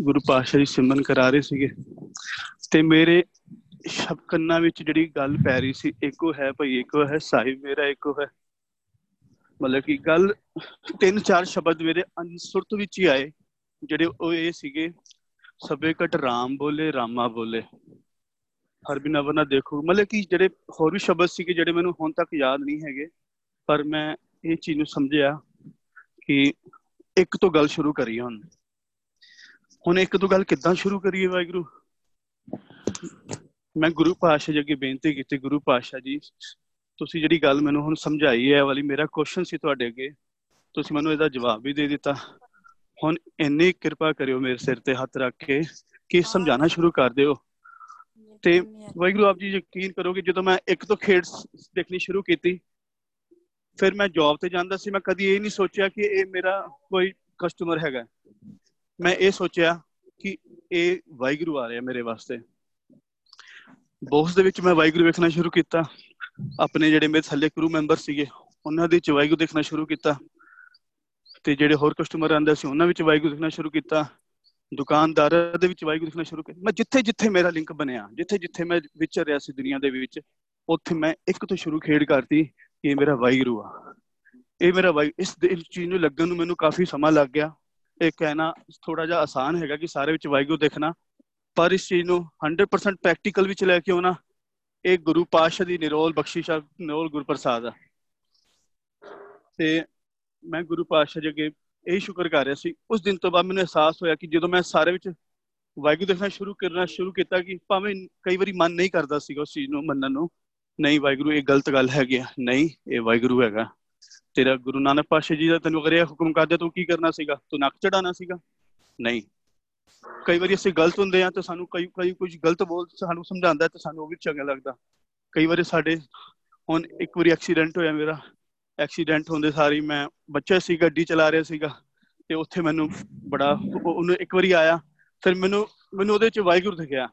ਗੁਰੂ ਪਾਤਸ਼ਾਹ ਜੀ ਸਿਮਰਨ ਕਰਾ ਰਹੇ ਸੀਗੇ। ਤੇ ਮੇਰੇ ਸ਼ਬ ਕੰਨਾਂ ਵਿੱਚ ਜਿਹੜੀ ਗੱਲ ਪੈ ਰਹੀ ਸੀ, ਇੱਕੋ ਹੈ ਭਈ, ਇੱਕੋ ਹੈ ਸਾਹਿਬ ਮੇਰਾ, ਇੱਕੋ ਹੈ। ਮਤਲਬ ਕਿ ਗੱਲ ਤਿੰਨ ਚਾਰ ਸ਼ਬਦ ਮੇਰੇ ਅਨਸੁਰਤ ਵਿੱਚ ਹੀ ਆਏ, ਜਿਹੜੇ ਉਹ ਇਹ ਸੀਗੇ, ਸਭੇ ਕਟ ਰਾਮ ਬੋਲੇ, ਰਾਮਾ ਬੋਲੇ। ਹਰ ਬਿਨਾ ਵਰਨਾ ਦੇਖੋ। ਮਤਲਬ ਕਿ ਜਿਹੜੇ ਹੋਰ ਵੀ ਸ਼ਬਦ ਸੀਗੇ, ਜਿਹੜੇ ਮੈਨੂੰ ਹੁਣ ਤੱਕ ਯਾਦ ਨਹੀਂ ਹੈਗੇ, ਪਰ ਮੈਂ ਇਹ ਚੀਜ਼ ਨੂੰ ਸਮਝਿਆ ਕਿ ਇੱਕ ਤੋਂ ਗੱਲ ਸ਼ੁਰੂ ਕਰੀਏ ਹੁਣ। ਹੁਣ ਇੱਕ ਤੋਂ ਗੱਲ ਕਿੱਦਾਂ ਸ਼ੁਰੂ ਕਰੀਏ ਵਾਹਿਗੁਰੂ? ਮੈਂ ਗੁਰੂ ਪਾਤਸ਼ਾਹ ਜੀ ਅੱਗੇ ਬੇਨਤੀ ਕੀਤੀ, ਗੁਰੂ ਪਾਤਸ਼ਾਹ ਜੀ, ਤੁਸੀਂ ਜਿਹੜੀ ਗੱਲ ਮੈਨੂੰ ਹੁਣ ਸਮਝਾਈ ਹੈ ਵਾਲੀ, ਮੇਰਾ ਕੁਐਸਚਨ ਸੀ ਤੁਹਾਡੇ ਅੱਗੇ। ਤੁਸੀਂ ਮੈਨੂੰ ਇਹਦਾ ਜਵਾਬ ਵੀ ਦੇ ਦਿੱਤਾ। ਹੁਣ ਇੰਨੀ ਕਿਰਪਾ ਕਰਿਓ ਮੇਰੇ ਸਿਰ ਤੇ ਹੱਥ ਰੱਖ ਕੇ ਕਿ ਸਮਝਾਣਾ ਸ਼ੁਰੂ ਕਰ ਦਿਓ। ਤੇ ਵਾਹਿਗੁਰੂ, ਆਪ ਜੀ ਯਕੀਨ ਕਰੋਗੇ, ਜਦੋਂ ਮੈਂ ਇੱਕ ਤੋਂ ਖੇਡ ਦੇਖਣੀ ਸ਼ੁਰੂ ਕੀਤੀ, ਫਿਰ ਮੈਂ ਜੌਬ ਤੇ ਜਾਂਦਾ ਸੀ। ਮੈਂ ਕਦੀ ਇਹ ਨਹੀਂ ਸੋਚਿਆ ਕਿ ਇਹ ਮੇਰਾ ਕੋਈ ਕਸਟਮਰ ਹੈਗਾ। ਮੈਂ ਇਹ ਸੋਚਿਆ ਕਿ ਇਹ ਵਾਹਿਗੁਰੂ ਆ ਰਿਹਾ ਮੇਰੇ ਵਾਸਤੇ। ਬੋਸ ਦੇ ਵਿੱਚ ਮੈਂ ਵਾਹਿਗੁਰੂ ਵੇਖਣਾ ਸ਼ੁਰੂ ਕੀਤਾ। ਆਪਣੇ ਜਿਹੜੇ ਮੇਰੇ ਥੱਲੇ ਕਰੂ ਮੈਂਬਰ ਸੀਗੇ, ਉਹਨਾਂ ਦੇ ਵਿੱਚ ਵਾਹਿਗੁਰੂ ਦੇਖਣਾ ਸ਼ੁਰੂ ਕੀਤਾ। ਤੇ ਜਿਹੜੇ ਹੋਰ ਕਸਟਮਰ ਆਂਦੇ ਸੀ, ਉਹਨਾਂ ਵਿੱਚ ਵਾਹਿਗੁਰੂ ਦੇਖਣਾ ਸ਼ੁਰੂ ਕੀਤਾ। ਦੁਕਾਨਦਾਰਾਂ ਦੇ ਵਿੱਚ ਵਾਹਿਗੁਰੂ ਦੇਖਣਾ ਸ਼ੁਰੂ ਕੀਤਾ। ਮੈਂ ਜਿੱਥੇ ਜਿੱਥੇ ਮੇਰਾ ਲਿੰਕ ਬਣਿਆ ਜਿੱਥੇ ਜਿੱਥੇ ਮੈਂ ਵਿਚਰ ਰਿਹਾ ਸੀ ਦੁਨੀਆ ਦੇ ਵਿੱਚ, ਉੱਥੇ ਮੈਂ ਇੱਕ ਤੋਂ ਸ਼ੁਰੂ ਖੇਡ ਕਰਤੀ ਕਿ ਇਹ ਮੇਰਾ ਵਾਹਿਗੁਰੂ ਆ। ਇਹ ਮੇਰਾ ਵਾਹਿ ਇਸ ਚੀਜ਼ ਨੂੰ ਲੱਗਣ ਨੂੰ ਮੈਨੂੰ ਕਾਫੀ ਸਮਾਂ ਲੱਗ ਗਿਆ। ਇਹ ਕਹਿਣਾ ਥੋੜਾ ਜਿਹਾ ਆਸਾਨ ਹੈਗਾ ਕਿ ਸਾਰੇ ਵਿੱਚ ਵਾਹਿਗੁਰੂ ਦੇਖਣਾ, ਪਰ ਇਸ ਚੀਜ਼ ਨੂੰ 100% ਪ੍ਰੈਕਟੀਕਲ ਵਿੱਚ ਲੈ ਕੇ ਆਉਣਾ, ਇਹ ਗੁਰੂ ਪਾਤਸ਼ਾਹ ਦੀ ਨਿਰੋਲ ਬਖਸ਼ਿਸ਼ ਆ, ਨਿਰੋਲ ਗੁਰਪ੍ਰਸਾਦ ਆ। ਤੇ ਮੈਂ ਗੁਰੂ ਪਾਤਸ਼ਾਹ ਜੀ ਅੱਗੇ ਇਹ ਸ਼ੁਕਰ ਕਰ ਰਿਹਾ ਸੀ, ਉਸ ਦਿਨ ਤੋਂ ਬਾਅਦ ਮੈਨੂੰ ਅਹਿਸਾਸ ਹੋਇਆ ਕਿ ਜਦੋਂ ਮੈਂ ਸਾਰੇ ਵਿੱਚ ਵਾਹਿਗੁਰੂ ਦੇਖਣਾ ਸ਼ੁਰੂ ਕਰਨਾ ਸ਼ੁਰੂ ਕੀਤਾ ਕਿ ਭਾਵੇਂ ਕਈ ਵਾਰੀ ਮਨ ਨਹੀਂ ਕਰਦਾ ਸੀਗਾ ਉਸ ਚੀਜ਼ ਨੂੰ ਮੰਨਣ ਨੂੰ, ਨਹੀਂ ਵਾਹਿਗੁਰੂ ਇਹ ਗਲਤ ਗੱਲ ਹੈਗੀ ਆ, ਨਹੀਂ, ਇਹ ਵਾਹਿਗੁਰੂ ਹੈਗਾ। ਤੇਰਾ ਗੁਰੂ ਨਾਨਕ ਪਾਤਸ਼ਾਹ ਜੀ ਦਾ ਤੈਨੂੰ ਅਗਰ ਇਹ ਹੁਕਮ ਕਰਦੇ ਤੂੰ ਕੀ ਕਰਨਾ ਸੀਗਾ? ਤੂੰ ਨੱਕ ਚੜਾਣਾ ਸੀਗਾ? ਨਹੀਂ। ਕਈ ਵਾਰੀ ਅਸੀਂ ਗਲਤ ਹੁੰਦੇ ਆ ਤੇ ਸਾਨੂੰ ਕਈ ਕਈ ਕੁਝ ਗਲਤ ਬੋਲ ਸਾਨੂੰ ਸਮਝਾਉਂਦਾ ਤੇ ਸਾਨੂੰ ਉਹ ਵੀ ਚੰਗਾ ਲੱਗਦਾ। ਕਈ ਵਾਰੀ ਸਾਡੇ ਹੁਣ ਇੱਕ ਵਾਰੀ ਐਕਸੀਡੈਂਟ ਹੋਇਆ ਮੇਰਾ। ਐਕਸੀਡੈਂਟ ਹੁੰਦੇ ਸਾਰੀ ਮੈਂ ਬੱਚਾ ਸੀ, ਗੱਡੀ ਚਲਾ ਰਿਹਾ ਸੀਗਾ ਤੇ ਉੱਥੇ ਮੈਨੂੰ ਬੜਾ ਉਹਨੂੰ ਇੱਕ ਵਾਰੀ ਆਇਆ। ਫਿਰ ਮੈਨੂੰ ਮੈਨੂੰ ਉਹਦੇ ਚ ਵਾਹਿਗੁਰੂ ਦਿਖਿਆ।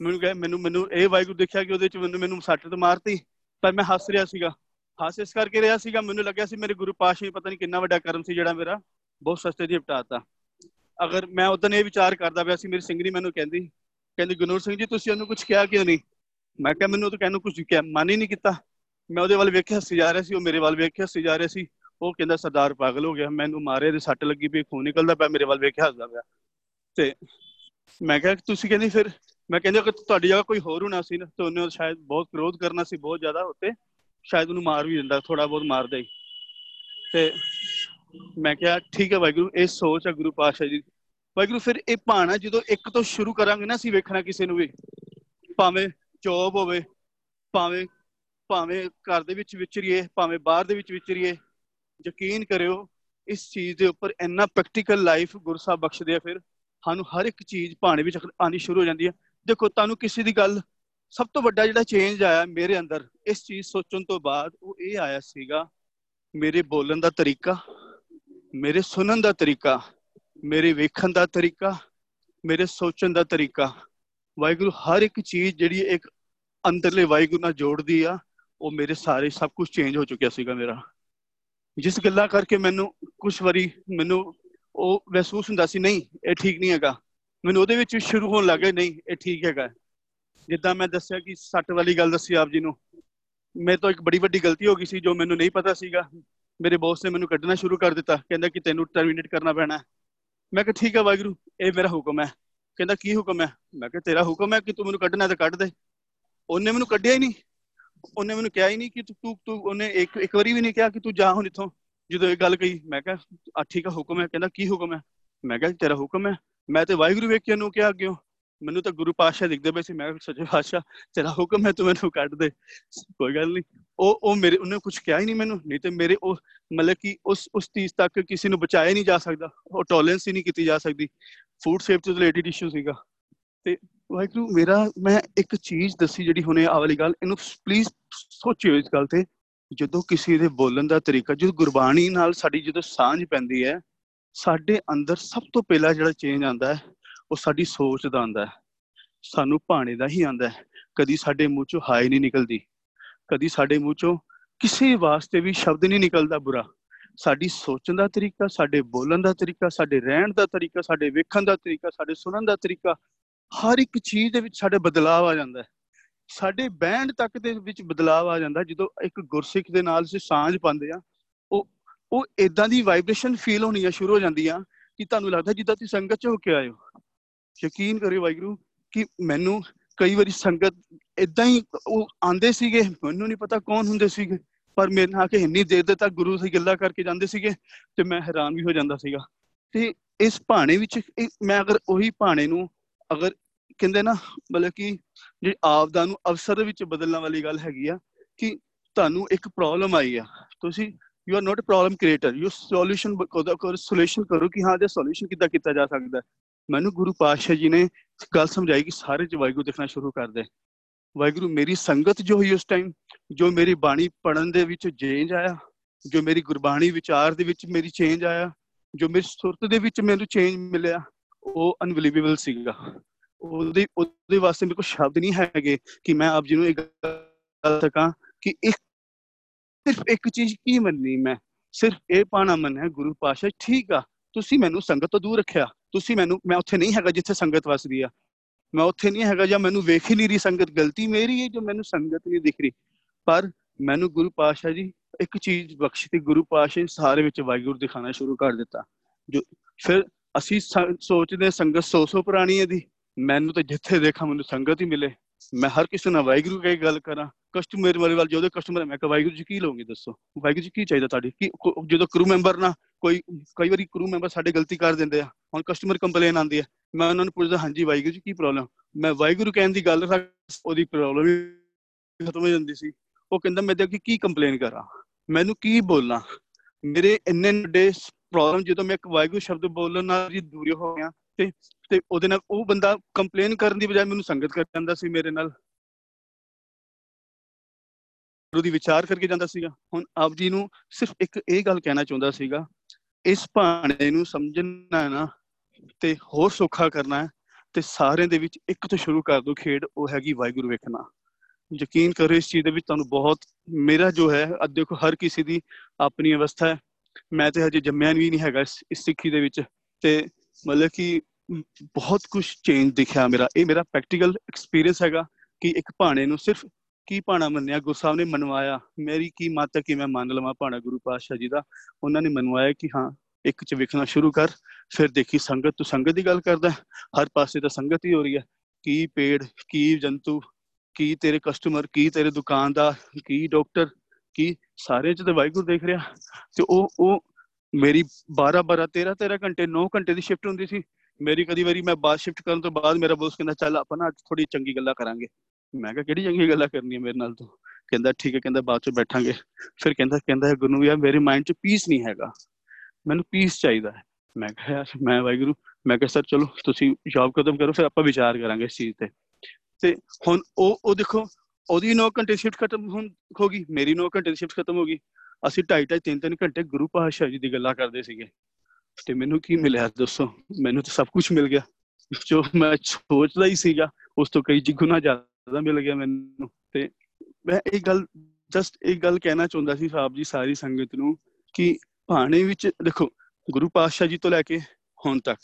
ਮੈਨੂੰ ਕਹੇ, ਮੈਨੂੰ ਮੈਨੂੰ ਇਹ ਵਾਹਿਗੁਰੂ ਦੇਖਿਆ ਕਿ ਉਹਦੇ ਚ ਮੈਨੂੰ ਮੈਨੂੰ ਸੱਟ ਤੇ ਮਾਰਤੀ, ਪਰ ਮੈਂ ਹੱਸ ਰਿਹਾ ਸੀਗਾ। ਹੱਸ ਇਸ ਕਰਕੇ ਰਿਹਾ ਸੀਗਾ, ਮੈਨੂੰ ਲੱਗਿਆ ਸੀ ਮੇਰੇ ਗੁਰੂ ਪਾਸ਼ਾ ਪਤਾ ਨਹੀਂ ਕਿੰਨਾ ਵੱਡਾ ਕਰਮ ਸੀ ਜਿਹੜਾ ਮੇਰਾ, ਬਹੁਤ ਸਸਤੇ ਦੀ ਹਟਾਤਾ ਅਗਰ ਮੈਂ ਉਦੋਂ ਇਹ ਵਿਚਾਰ ਕਰਦਾ ਪਿਆ ਸੀ, ਮੇਰੀ ਸਿੰਘਣੀ ਮੈਨੂੰ ਕਹਿੰਦੀ ਕਹਿੰਦੀ ਗੁਨੂਰ ਸਿੰਘ ਜੀ, ਤੁਸੀਂ ਉਹਨੂੰ ਕੁਝ ਕਿਹਾ ਕਿਉਂ ਨਹੀਂ? ਮੈਂ ਕਿਹਾ, ਮੈਨੂੰ ਤਾਂ ਕਹਿਣ ਕੁਝ ਕਿਹਾ, ਮਨ ਹੀ ਨਹੀਂ ਕੀਤਾ। ਮੈਂ ਉਹਦੇ ਵੱਲ ਵੇਖ ਕੇ ਹੱਸੀ ਜਾ ਰਿਹਾ ਸੀ, ਉਹ ਮੇਰੇ ਵੱਲ ਵੇਖ ਕੇ ਹੱਸੀ ਜਾ ਰਿਹਾ ਸੀ। ਉਹ ਕਹਿੰਦਾ, ਸਰਦਾਰ ਪਾਗਲ ਹੋ ਗਿਆ, ਮੈਨੂੰ ਮਾਰੇ ਦੇ ਸੱਟ ਲੱਗੀ ਪਈ, ਖੂਨ ਨਿਕਲਦਾ ਪਿਆ, ਮੇਰੇ ਵੱਲ ਵੇਖ ਕੇ ਹੱਸਦਾ ਪਿਆ। ਤੇ ਮੈਂ ਕਿਹਾ, ਤੁਸੀਂ ਕਹਿੰਦੀ ਫਿਰ? ਮੈਂ ਕਹਿੰਦਾ ਕਿ ਤੁਹਾਡੀ ਜਗ੍ਹਾ ਕੋਈ ਹੋਰ ਹੋਣਾ ਸੀ ਨਾ, ਤੇ ਉਹਨੇ ਸ਼ਾਇਦ ਬਹੁਤ ਕ੍ਰੋਧ ਕਰਨਾ ਸੀ, ਬਹੁਤ ਜ਼ਿਆਦਾ ਉੱਤੇ। ਸ਼ਾਇਦ ਉਹਨੂੰ ਮਾਰ ਵੀ ਦਿੰਦਾ ਥੋੜਾ ਬਹੁਤ ਮਾਰਦਾ ਹੀ। ਤੇ ਮੈਂ ਕਿਹਾ, ਠੀਕ ਹੈ ਵਾਹਿਗੁਰੂ, ਇਹ ਸੋਚ ਹੈ ਗੁਰੂ ਪਾਤਸ਼ਾਹ ਜੀ ਵਾਹਿਗੁਰੂ, ਫਿਰ ਇਹ ਭਾਣਾ ਜਦੋਂ ਇੱਕ ਤੋਂ ਸ਼ੁਰੂ ਕਰਾਂਗੇ ਨਾ, ਅਸੀਂ ਵੇਖਣਾ ਕਿਸੇ ਨੂੰ ਵੀ। ਭਾਵੇਂ ਜੋਬ ਹੋਵੇ, ਭਾਵੇਂ ਭਾਵੇਂ ਘਰ ਦੇ ਵਿੱਚ ਵਿਚਰੀਏ, ਭਾਵੇਂ ਬਾਹਰ ਦੇ ਵਿੱਚ ਵਿਚਰੀਏ, ਯਕੀਨ ਕਰਿਓ, ਇਸ ਚੀਜ਼ ਦੇ ਉੱਪਰ ਇੰਨਾ ਪ੍ਰੈਕਟੀਕਲ ਲਾਈਫ ਗੁਰਸਾਹਿਬ ਬਖਸ਼ਦੇ ਆ ਫਿਰ। ਸਾਨੂੰ ਹਰ ਇੱਕ ਚੀਜ਼ ਭਾਣੇ ਵਿੱਚ ਆਣੀ ਸ਼ੁਰੂ ਹੋ ਜਾਂਦੀ ਹੈ। ਦੇਖੋ, ਤੁਹਾਨੂੰ ਕਿਸੇ ਦੀ ਗੱਲ ਸਭ ਤੋਂ ਵੱਡਾ ਜਿਹੜਾ ਚੇਂਜ ਆਇਆ ਮੇਰੇ ਅੰਦਰ, ਇਸ ਚੀਜ਼ ਸੋਚਣ ਤੋਂ ਬਾਅਦ ਉਹ ਇਹ ਆਇਆ ਸੀਗਾ, ਮੇਰੇ ਬੋਲਣ ਦਾ ਤਰੀਕਾ, ਮੇਰੇ ਸੁਣਨ ਦਾ ਤਰੀਕਾ, ਮੇਰੇ ਵੇਖਣ ਦਾ ਤਰੀਕਾ, ਮੇਰੇ ਸੋਚਣ ਦਾ ਤਰੀਕਾ। ਵਾਹਿਗੁਰੂ, ਹਰ ਇੱਕ ਚੀਜ਼ ਜਿਹੜੀ ਇੱਕ ਅੰਦਰਲੇ ਵਾਹਿਗੁਰੂ ਨਾਲ ਜੋੜਦੀ ਆ, ਉਹ ਮੇਰੇ ਸਾਰੇ ਸਭ ਕੁਝ ਚੇਂਜ ਹੋ ਚੁੱਕਿਆ ਸੀਗਾ ਮੇਰਾ। ਜਿਸ ਗੱਲਾਂ ਕਰਕੇ ਮੈਨੂੰ ਕੁਝ ਵਾਰੀ ਮੈਨੂੰ ਉਹ ਮਹਿਸੂਸ ਹੁੰਦਾ ਸੀ, ਨਹੀਂ, ਇਹ ਠੀਕ ਨਹੀਂ ਹੈਗਾ। ਮੈਨੂੰ ਉਹਦੇ ਵਿੱਚ ਸ਼ੁਰੂ ਹੋਣ ਲੱਗਾ ਨਹੀਂ, ਇਹ ਠੀਕ ਹੈਗਾ। ਜਿੱਦਾਂ ਮੈਂ ਦੱਸਿਆ ਕਿ ਸੱਟ ਵਾਲੀ ਗੱਲ ਦੱਸੀ ਆਪ ਜੀ ਨੂੰ। ਮੇਰੇ ਤੋਂ ਇੱਕ ਬੜੀ ਵੱਡੀ ਗਲਤੀ ਹੋ ਗਈ ਸੀ ਜੋ ਮੈਨੂੰ ਨਹੀਂ ਪਤਾ ਸੀਗਾ। ਮੇਰੇ ਬੌਸ ਨੇ ਮੈਨੂੰ ਕੱਢਣਾ ਸ਼ੁਰੂ ਕਰ ਦਿੱਤਾ। ਕਹਿੰਦਾ ਕਿ ਤੈਨੂੰ ਟਰਮੀਨੇਟ ਕਰਨਾ ਪੈਣਾ ਮੈਂ ਕਿਹਾ, ਠੀਕ ਹੈ ਵਾਹਿਗੁਰੂ, ਇਹ ਮੇਰਾ ਹੁਕਮ ਹੈ। ਕਹਿੰਦਾ, ਕੀ ਹੁਕਮ ਹੈ? ਮੈਂ ਕਿਹਾ, ਤੇਰਾ ਹੁਕਮ ਹੈ ਕਿ ਤੂੰ ਮੈਨੂੰ ਕੱਢਣਾ ਤਾਂ ਕੱਢ ਦੇ। ਉਹਨੇ ਮੈਨੂੰ ਕੱਢਿਆ ਹੀ ਨਹੀਂ। ਉਹਨੇ ਮੈਨੂੰ ਕਿਹਾ ਹੀ ਨਹੀਂ ਕਿ ਤੂੰ ਤੂੰ ਉਹਨੇ ਇੱਕ ਇੱਕ ਵਾਰੀ ਵੀ ਨਹੀਂ ਕਿਹਾ ਕਿ ਤੂੰ ਜਾ ਹੁਣ ਇੱਥੋਂ। ਜਦੋਂ ਇਹ ਗੱਲ ਕਹੀ, ਮੈਂ ਕਿਹਾ ਆ ਠੀਕ ਹੈ ਹੁਕਮ ਹੈ। ਕਹਿੰਦਾ, ਕੀ ਹੁਕਮ ਹੈ? ਮੈਂ ਕਿਹਾ, ਤੇਰਾ ਹੁਕਮ ਹੈ। ਮੈਂ ਤੇ ਵਾਹਿਗੁਰੂ ਵੇਖ ਕੇ ਉਹਨੂੰ ਕਿਹਾ ਅੱਗੇ। ਮੈਨੂੰ ਤਾਂ ਗੁਰੂ ਪਾਤਸ਼ਾਹ ਦਿਖਦੇ ਪਏ ਸੀ, ਮੈਂ ਸੱਚੇ ਪਾਤਸ਼ਾਹ ਤੇਰਾ ਹੁਕਮ ਹੈ ਤੂੰ ਮੈਨੂੰ ਕੱਢ ਦੇ। ਕੋਈ ਗੱਲ ਨਹੀਂ। ਉਹ ਉਹ ਮੇਰੇ, ਉਹਨੇ ਕੁਝ ਕਿਹਾ ਹੀ ਨਹੀਂ ਮੈਨੂੰ, ਨਹੀਂ ਤੇ ਮੇਰੇ ਉਹ, ਮਤਲਬ ਕਿ ਉਸ ਉਸ ਚੀਜ਼ ਤੱਕ ਕਿਸੇ ਨੂੰ ਬਚਾਇਆ ਨਹੀਂ ਜਾ ਸਕਦਾ। ਉਹ ਟੋਲਰੈਂਸ ਹੀ ਨਹੀਂ ਕੀਤੀ ਜਾ ਸਕਦੀ। ਫੂਡ ਸੇਫਟੀ ਤੋਂ ਰਿਲੇਟਡ ਇਸ਼ੂ ਸੀਗਾ। ਤੇ ਵਾਹਿਗੁਰੂ, ਮੇਰਾ, ਮੈਂ ਇੱਕ ਚੀਜ਼ ਦੱਸੀ ਜਿਹੜੀ ਹੁਣੇ ਆ ਵਾਲੀ ਗੱਲ, ਇਹਨੂੰ ਪਲੀਜ਼ ਸੋਚਿਓ ਇਸ ਗੱਲ ਤੇ। ਜਦੋਂ ਕਿਸੇ ਦੇ ਬੋਲਣ ਦਾ ਤਰੀਕਾ, ਜਦੋਂ ਗੁਰਬਾਣੀ ਨਾਲ ਸਾਡੀ ਜਦੋਂ ਸਾਂਝ ਪੈਂਦੀ ਹੈ, ਸਾਡੇ ਅੰਦਰ ਸਭ ਤੋਂ ਪਹਿਲਾਂ ਜਿਹੜਾ ਚੇਂਜ ਆਂਦਾ ਹੈ ਉਹ ਸਾਡੀ ਸੋਚ ਦਾ ਆਂਦਾ ਹੈ। ਸਾਨੂੰ ਭਾਣੇ ਦਾ ਹੀ ਆਂਦਾ ਹੈ। ਕਦੀ ਸਾਡੇ ਮੂੰਹ ਚੋਂ ਹਾਈ ਨਹੀਂ ਨਿਕਲਦੀ। ਕਦੀ ਸਾਡੇ ਮੂੰਹ ਚੋਂ ਕਿਸੇ ਵਾਸਤੇ ਵੀ ਸ਼ਬਦ ਨਹੀਂ ਨਿਕਲਦਾ ਬੁਰਾ। ਸਾਡੀ ਸੋਚਣ ਦਾ ਤਰੀਕਾ, ਸਾਡੇ ਬੋਲਣ ਦਾ ਤਰੀਕਾ, ਸਾਡੇ ਰਹਿਣ ਦਾ ਤਰੀਕਾ, ਸਾਡੇ ਵੇਖਣ ਦਾ ਤਰੀਕਾ, ਸਾਡੇ ਸੁਣਨ ਦਾ ਤਰੀਕਾ, ਹਰ ਇੱਕ ਚੀਜ਼ ਦੇ ਵਿੱਚ ਸਾਡੇ ਬਦਲਾਅ ਆ ਜਾਂਦਾ ਹੈ। ਸਾਡੇ ਬੈਂਡ ਤੱਕ ਦੇ ਵਿੱਚ ਬਦਲਾਅ ਆ ਜਾਂਦਾ ਜਦੋਂ ਇੱਕ ਗੁਰਸਿੱਖ ਦੇ ਨਾਲ ਅਸੀਂ ਸਾਂਝ ਪਾਉਂਦੇ ਆ ਉਹ ਉਹ ਇਦਾਂ ਦੀ ਵਾਈਬ੍ਰੇਸ਼ਨ ਫੀਲ ਹੋਣੀਆਂ ਸ਼ੁਰੂ ਹੋ ਜਾਂਦੀਆਂ ਕਿ ਤੁਹਾਨੂੰ ਲੱਗਦਾ ਜਿੱਦਾਂ ਤੁਸੀਂ ਸੰਗਤ ਚ ਹੋ ਕੇ ਆਏ ਹੋ। ਯਕੀਨ ਕਰਿਓ ਵਾਹਿਗੁਰੂ ਕਿ ਮੈਨੂੰ ਕਈ ਵਾਰੀ ਸੰਗਤ ਇਦਾਂ ਹੀ ਉਹ ਆਂਦੇ ਸੀਗੇ, ਮੈਨੂੰ ਨਹੀਂ ਪਤਾ ਕੌਣ ਹੁੰਦੇ ਸੀਗੇ, ਪਰ ਮੇਰੇ ਨਾਲ ਕਿ ਇੰਨੀ ਦੇਰ ਦੇ ਤੱਕ ਗੁਰੂ ਸੀ ਗੱਲਾਂ ਕਰਕੇ ਜਾਂਦੇ ਸੀਗੇ ਤੇ ਮੈਂ ਹੈਰਾਨ ਵੀ ਹੋ ਜਾਂਦਾ ਸੀਗਾ। ਤੇ ਇਸ ਭਾਣੇ ਵਿੱਚ ਮੈਂ ਅਗਰ ਉਹੀ ਭਾਣੇ ਨੂੰ ਅਗਰ ਕਹਿੰਦੇ ਨਾ, ਮਤਲਬ ਕਿ ਜੇ ਆਪਦਾ ਨੂੰ ਅਵਸਰ ਵਿੱਚ ਬਦਲਣ ਵਾਲੀ ਗੱਲ ਹੈਗੀ ਆ ਕਿ ਤੁਹਾਨੂੰ ਇੱਕ ਪ੍ਰੋਬਲਮ ਆਈ ਆ, ਤੁਸੀਂ you are not a problem creator you solution ਕਰੋ ਸੋਲੂਸ਼ਨ ਕਰੋ ਕਿ ਹਾਂ ਦੇ ਸੋਲੂਸ਼ਨ ਕਿੱਦਾਂ ਕੀਤਾ ਜਾ ਸਕਦਾ। ਮੈਨੂੰ ਗੁਰੂ ਪਾਤਸ਼ਾਹ ਜੀ ਨੇ ਗੱਲ ਸਮਝਾਈ ਕਿ ਸਾਰੇ ਚ ਵਾਹਿਗੁਰੂ ਦੇਖਣਾ ਸ਼ੁਰੂ ਕਰ ਦੇ। ਵਾਹਿਗੁਰੂ, ਮੇਰੀ ਸੰਗਤ ਜੋ ਹੋਈ ਉਸ ਟਾਈਮ ਜੋ ਮੇਰੀ ਬਾਣੀ ਪੜਨ ਦੇ ਵਿੱਚ ਚੇਂਜ ਆਇਆ, ਜੋ ਮੇਰੀ ਗੁਰਬਾਣੀ ਵਿਚਾਰ ਦੇ ਵਿੱਚ ਮੇਰੀ ਚੇਂਜ ਆਇਆ, ਜੋ ਮੇਰੀ ਸੁਰਤ ਦੇ ਵਿੱਚ ਮੈਨੂੰ ਚੇਂਜ ਮਿਲਿਆ, ਉਹ ਅਨਬਲੀਵੇਬਲ ਸੀਗਾ। ਉਹਦੇ ਉਹਦੇ ਵਾਸਤੇ ਮੇਰੇ ਕੋਲ ਸ਼ਬਦ ਨਹੀਂ ਹੈਗੇ ਕਿ ਮੈਂ ਆਪ ਜੀ ਨੂੰ ਇਹ ਗੱਲ ਸਕਾਂ ਕਿ ਇੱਕ, ਸਿਰਫ ਇੱਕ ਚੀਜ਼ ਕੀ ਮੰਨੀ ਮੈਂ? ਸਿਰਫ ਇਹ ਪਾਣਾ ਮੰਨਿਆ, ਗੁਰੂ ਪਾਸ਼ਾ ਠੀਕ ਆ, ਤੁਸੀਂ ਮੈਨੂੰ ਸੰਗਤ ਤੋਂ ਦੂਰ ਰੱਖਿਆ। ਤੁਸੀਂ ਮੈਨੂੰ, ਮੈਂ ਉੱਥੇ ਨਹੀਂ ਹੈਗਾ ਜਿੱਥੇ ਸੰਗਤ ਵਸਦੀ ਆ। ਮੈਂ ਉੱਥੇ ਨਹੀਂ ਹੈਗਾ ਜਾਂ ਮੈਨੂੰ ਵੇਖ ਹੀ ਨਹੀਂ ਰਹੀ ਸੰਗਤ, ਗਲਤੀ ਮੇਰੀ ਹੈ ਜੋ ਮੈਨੂੰ ਸੰਗਤ ਨਹੀਂ ਦਿਖ ਰਹੀ। ਪਰ ਮੈਨੂੰ ਗੁਰੂ ਪਾਸ਼ਾ ਜੀ ਇੱਕ ਚੀਜ਼ ਬਖਸ਼ੀ ਤੇ ਗੁਰੂ ਪਾਸ਼ਾ ਸਾਰੇ ਵਿੱਚ ਵਾਹਿਗੁਰੂ ਦਿਖਾਣਾ ਸ਼ੁਰੂ ਕਰ ਦਿੱਤਾ। ਜੋ ਫਿਰ ਅਸੀਂ ਸੋਚਦੇ ਸੰਗਤ 100 100 ਪੁਰਾਣੀ ਹੈ ਦੀ, ਮੈਨੂੰ ਤਾਂ ਜਿੱਥੇ ਦੇਖਾਂ ਮੈਨੂੰ ਸੰਗਤ ਹੀ ਮਿਲੇ। ਮੈਂ ਹਰ ਕਿਸੇ ਨਾਲ ਵਾਹਿਗੁਰੂ ਕਹੀ ਗੱਲ ਕਰਾਂ। ਕਸਟਮਰ ਮੇਰੇ ਵੱਲ ਜਦੋਂ ਕਸਟਮਰ ਮੈਂ ਕਹ, ਵਾਹਿਗੁਰੂ ਜੀ, ਕੀ ਲਓਗੇ ਦੱਸੋ? ਵਾਹਿਗੁਰੂ ਜੀ, ਕੀ ਚਾਹੀਦਾ ਤੁਹਾਡੀ? ਕੀ ਜਦੋਂ ਕਰੂ ਮੈਂਬਰ ਨਾ ਕੋਈ, ਕਈ ਵਾਰੀ ਕਰੂ ਮੈਂਬਰ ਸਾਡੇ ਗਲਤੀ ਕਰ ਦਿੰਦੇ ਆ। ਹੁਣ ਕਸਟਮਰ ਕੰਪਲੇਨ ਆਉਂਦੀ ਹੈ ਮੈਂ ਉਹਨਾਂ ਨੂੰ ਪੁੱਛਦਾ, ਹਾਂਜੀ, ਵਾਹਿਗੁਰੂ ਜੀ, ਕੀ ਪ੍ਰੋਬਲਮ ਮੈਂ ਵਾਹਿਗੁਰੂ ਕਹਿਣ ਦੀ ਗੱਲ ਰੱਖ, ਉਹਦੀ ਪ੍ਰੋਬਲਮ ਹੀ ਖਤਮ ਹੋ ਜਾਂਦੀ ਸੀ। ਉਹ ਕਹਿੰਦਾ, ਮੈਂ ਤੇ ਕੀ ਕੰਪਲੇਨ ਕਰਾਂ। ਮੈਨੂੰ ਕੀ ਬੋਲਾਂ? ਮੇਰੇ ਇੰਨੇ ਵੱਡੇ ਪ੍ਰੋਬਲਮ ਜਦੋਂ ਮੈਂ ਇੱਕ ਵਾਹਿਗੁਰੂ ਸ਼ਬਦ ਬੋਲਣ ਨਾਲ ਜੀ ਦੂਰ ਹੋ ਗਿਆ, ਤੇ ਤੇ ਉਹਦੇ ਨਾਲ ਉਹ ਬੰਦਾ ਕੰਪਲੇਨ ਕਰਨ ਦੀ ਬਜਾਏ ਮੈਨੂੰ ਸੰਗਤ ਕਰ ਜਾਂਦਾ ਸੀ ਮੇਰੇ ਨਾਲ। ਉਹਦੀ ਵਿਚਾਰ ਕਰਕੇ ਜਾਂਦਾ ਸੀਗਾ। ਹੁਣ ਆਪ ਜੀ ਨੂੰ ਸਿਰਫ ਇੱਕ ਇਹ ਗੱਲ ਕਹਿਣਾ ਚਾਹੁੰਦਾ ਸੀਗਾ, ਇਸ ਭਾਣੇ ਨੂੰ ਸਮਝਣਾ ਨਾ ਤੇ ਹੋਰ ਸੌਖਾ ਕਰਨਾ ਤੇ ਸਾਰਿਆਂ ਦੇ ਵਿੱਚ ਇੱਕ ਤੋਂ ਸ਼ੁਰੂ ਕਰ ਦੋ ਖੇਡ, ਉਹ ਹੈਗੀ ਵਾਹਿਗੁਰੂ ਵੇਖਣਾ। ਯਕੀਨ ਕਰੋ ਇਸ ਚੀਜ਼ ਦੇ ਵਿੱਚ ਤੁਹਾਨੂੰ ਬਹੁਤ, ਮੇਰਾ ਜੋ ਹੈ, ਅੱਜ ਦੇਖੋ ਹਰ ਕਿਸੇ ਦੀ ਆਪਣੀ ਅਵਸਥਾ ਹੈ। ਮੈਂ ਤੇ ਹਜੇ ਜੰਮਿਆ ਵੀ ਨਹੀਂ ਹੈਗਾ ਇਸ ਸਿੱਖੀ ਦੇ ਵਿੱਚ ਤੇ ਮਤਲਬ ਕਿ ਬਹੁਤ ਕੁਝ ਚੇਂਜ ਦਿਖਿਆ ਮੇਰਾ। ਇਹ ਮੇਰਾ ਪ੍ਰੈਕਟੀਕਲ ਐਕਸਪੀਰੀਅੰਸ ਹੈਗਾ ਕਿ ਇੱਕ ਭਾਣੇ ਨੂੰ ਸਿਰਫ ਕੀ ਭਾਣਾ ਮੰਨਿਆ? ਗੁਰੂ ਸਾਹਿਬ ਨੇ ਮਨਵਾਇਆ। ਮੇਰੀ ਕੀ ਮਤ ਹੈ ਕਿ ਮੈਂ ਮੰਨ ਲਵਾਂ ਭਾਣਾ ਗੁਰੂ ਪਾਤਸ਼ਾਹ ਜੀ ਦਾ? ਉਹਨਾਂ ਨੇ ਮਨਵਾਇਆ ਕਿ ਹਾਂ, ਇੱਕ ਚ ਵੇਖਣਾ ਸ਼ੁਰੂ ਕਰ, ਫਿਰ ਦੇਖੀ ਸੰਗਤ, ਤੂੰ ਸੰਗਤ ਦੀ ਗੱਲ ਕਰਦਾ ਹਰ ਪਾਸੇ ਤਾਂ ਸੰਗਤ ਹੀ ਹੋ ਰਹੀ ਹੈ। ਕੀ ਪੇੜ, ਕੀ ਜੰਤੂ, ਕੀ ਤੇਰੇ ਕਸਟਮਰ ਕੀ ਤੇਰੇ ਦੁਕਾਨਦਾਰ, ਕੀ ਡਾਕਟਰ ਕੀ ਸਾਰੇ ਚ ਤੇ ਵਾਹਿਗੁਰੂ ਦੇਖ ਰਿਹਾ। ਤੇ ਉਹ ਉਹ ਮੇਰੀ 12 12 13 13 ਘੰਟੇ 9 ਘੰਟੇ ਦੀ ਸ਼ਿਫਟ ਹੁੰਦੀ ਸੀ। ਮੇਰੀ ਕਦੀ ਵਾਰੀ ਮੈਂ ਬਾਅਦ ਸ਼ਿਫਟ ਕਰਨ ਤੋਂ ਬਾਅਦ ਮੇਰਾ ਬੋਸ ਕਹਿੰਦਾ, ਚੱਲ ਆਪਾਂ ਨਾ ਅੱਜ ਥੋੜੀ ਚੰਗੀ ਗੱਲਾਂ ਕਰਾਂਗੇ। ਮੈਂ ਕਿਹਾ, ਕਿਹੜੀ ਚੰਗੀ ਗੱਲਾਂ ਕਰਨੀ ਹੈ ਮੇਰੇ ਨਾਲ ਤੂੰ? ਕਹਿੰਦਾ, ਠੀਕ ਹੈ, ਕਹਿੰਦਾ ਬਾਅਦ ਚ ਬੈਠਾਂਗੇ। ਫਿਰ ਕਹਿੰਦਾ ਕਹਿੰਦਾ ਗੁਰੂ ਯਾਰ, ਮੇਰੇ ਮਾਈਂਡ 'ਚ ਪੀਸ ਨਹੀਂ ਹੈਗਾ। ਮੈਨੂੰ ਪੀਸ ਚਾਹੀਦਾ ਹੈ। ਮੈਂ ਕਿਹਾ, ਯਾਰ, ਮੈਂ ਵਾਹਿਗੁਰੂ, ਮੈਂ ਕਿਹਾ, ਸਰ, ਚਲੋ, ਤੁਸੀਂ ਜੌਬ ਕਦਮ ਕਰੋ, ਫਿਰ ਆਪਾਂ ਵਿਚਾਰ ਕਰਾਂਗੇ ਇਸ ਚੀਜ਼ ਤੇ। ਤੇ ਹੁਣ ਉਹ ਉਹ ਦੇਖੋ, ਉਹਦੀ 9 ਘੰਟੇ ਸ਼ਿਫਟ ਖਤਮ ਹੁਣ ਹੋ ਗਈ, ਮੇਰੀ 9 ਘੰਟੇ ਦੀ ਸ਼ਿਫਟ ਖਤਮ ਹੋ ਗਈ। ਅਸੀਂ 2.5 2.5 3 3 ਘੰਟੇ ਗੁਰੂ ਪਾਤਸ਼ਾਹ ਜੀ ਦੀ ਗੱਲਾਂ ਕਰਦੇ ਸੀਗੇ। ਤੇ ਮੈਨੂੰ ਕੀ ਮਿਲਿਆ ਦੱਸੋ? ਮੈਨੂੰ ਤਾਂ ਸਭ ਕੁਝ ਮਿਲ ਗਿਆ। ਜੋ ਮੈਂ ਸੋਚਦਾ ਹੀ ਸੀਗਾ, ਉਸ ਤੋਂ ਕਈ ਗੁਣਾ ਜ਼ਿਆਦਾ ਮਿਲ ਗਿਆ ਮੈਨੂੰ ਤੇ ਮੈਂ ਇਹ ਗੱਲ ਜਸਟ ਇੱਕ ਗੱਲ ਕਹਿਣਾ ਚਾਹੁੰਦਾ ਸੀ ਸਾਹਿਬ ਜੀ ਸਾਰੀ ਸੰਗਤ ਨੂੰ ਕਿ ਭਾਣੇ ਵਿੱਚ ਦੇਖੋ ਗੁਰੂ ਪਾਤਸ਼ਾਹ ਜੀ ਤੋਂ ਲੈ ਕੇ ਹੁਣ ਤੱਕ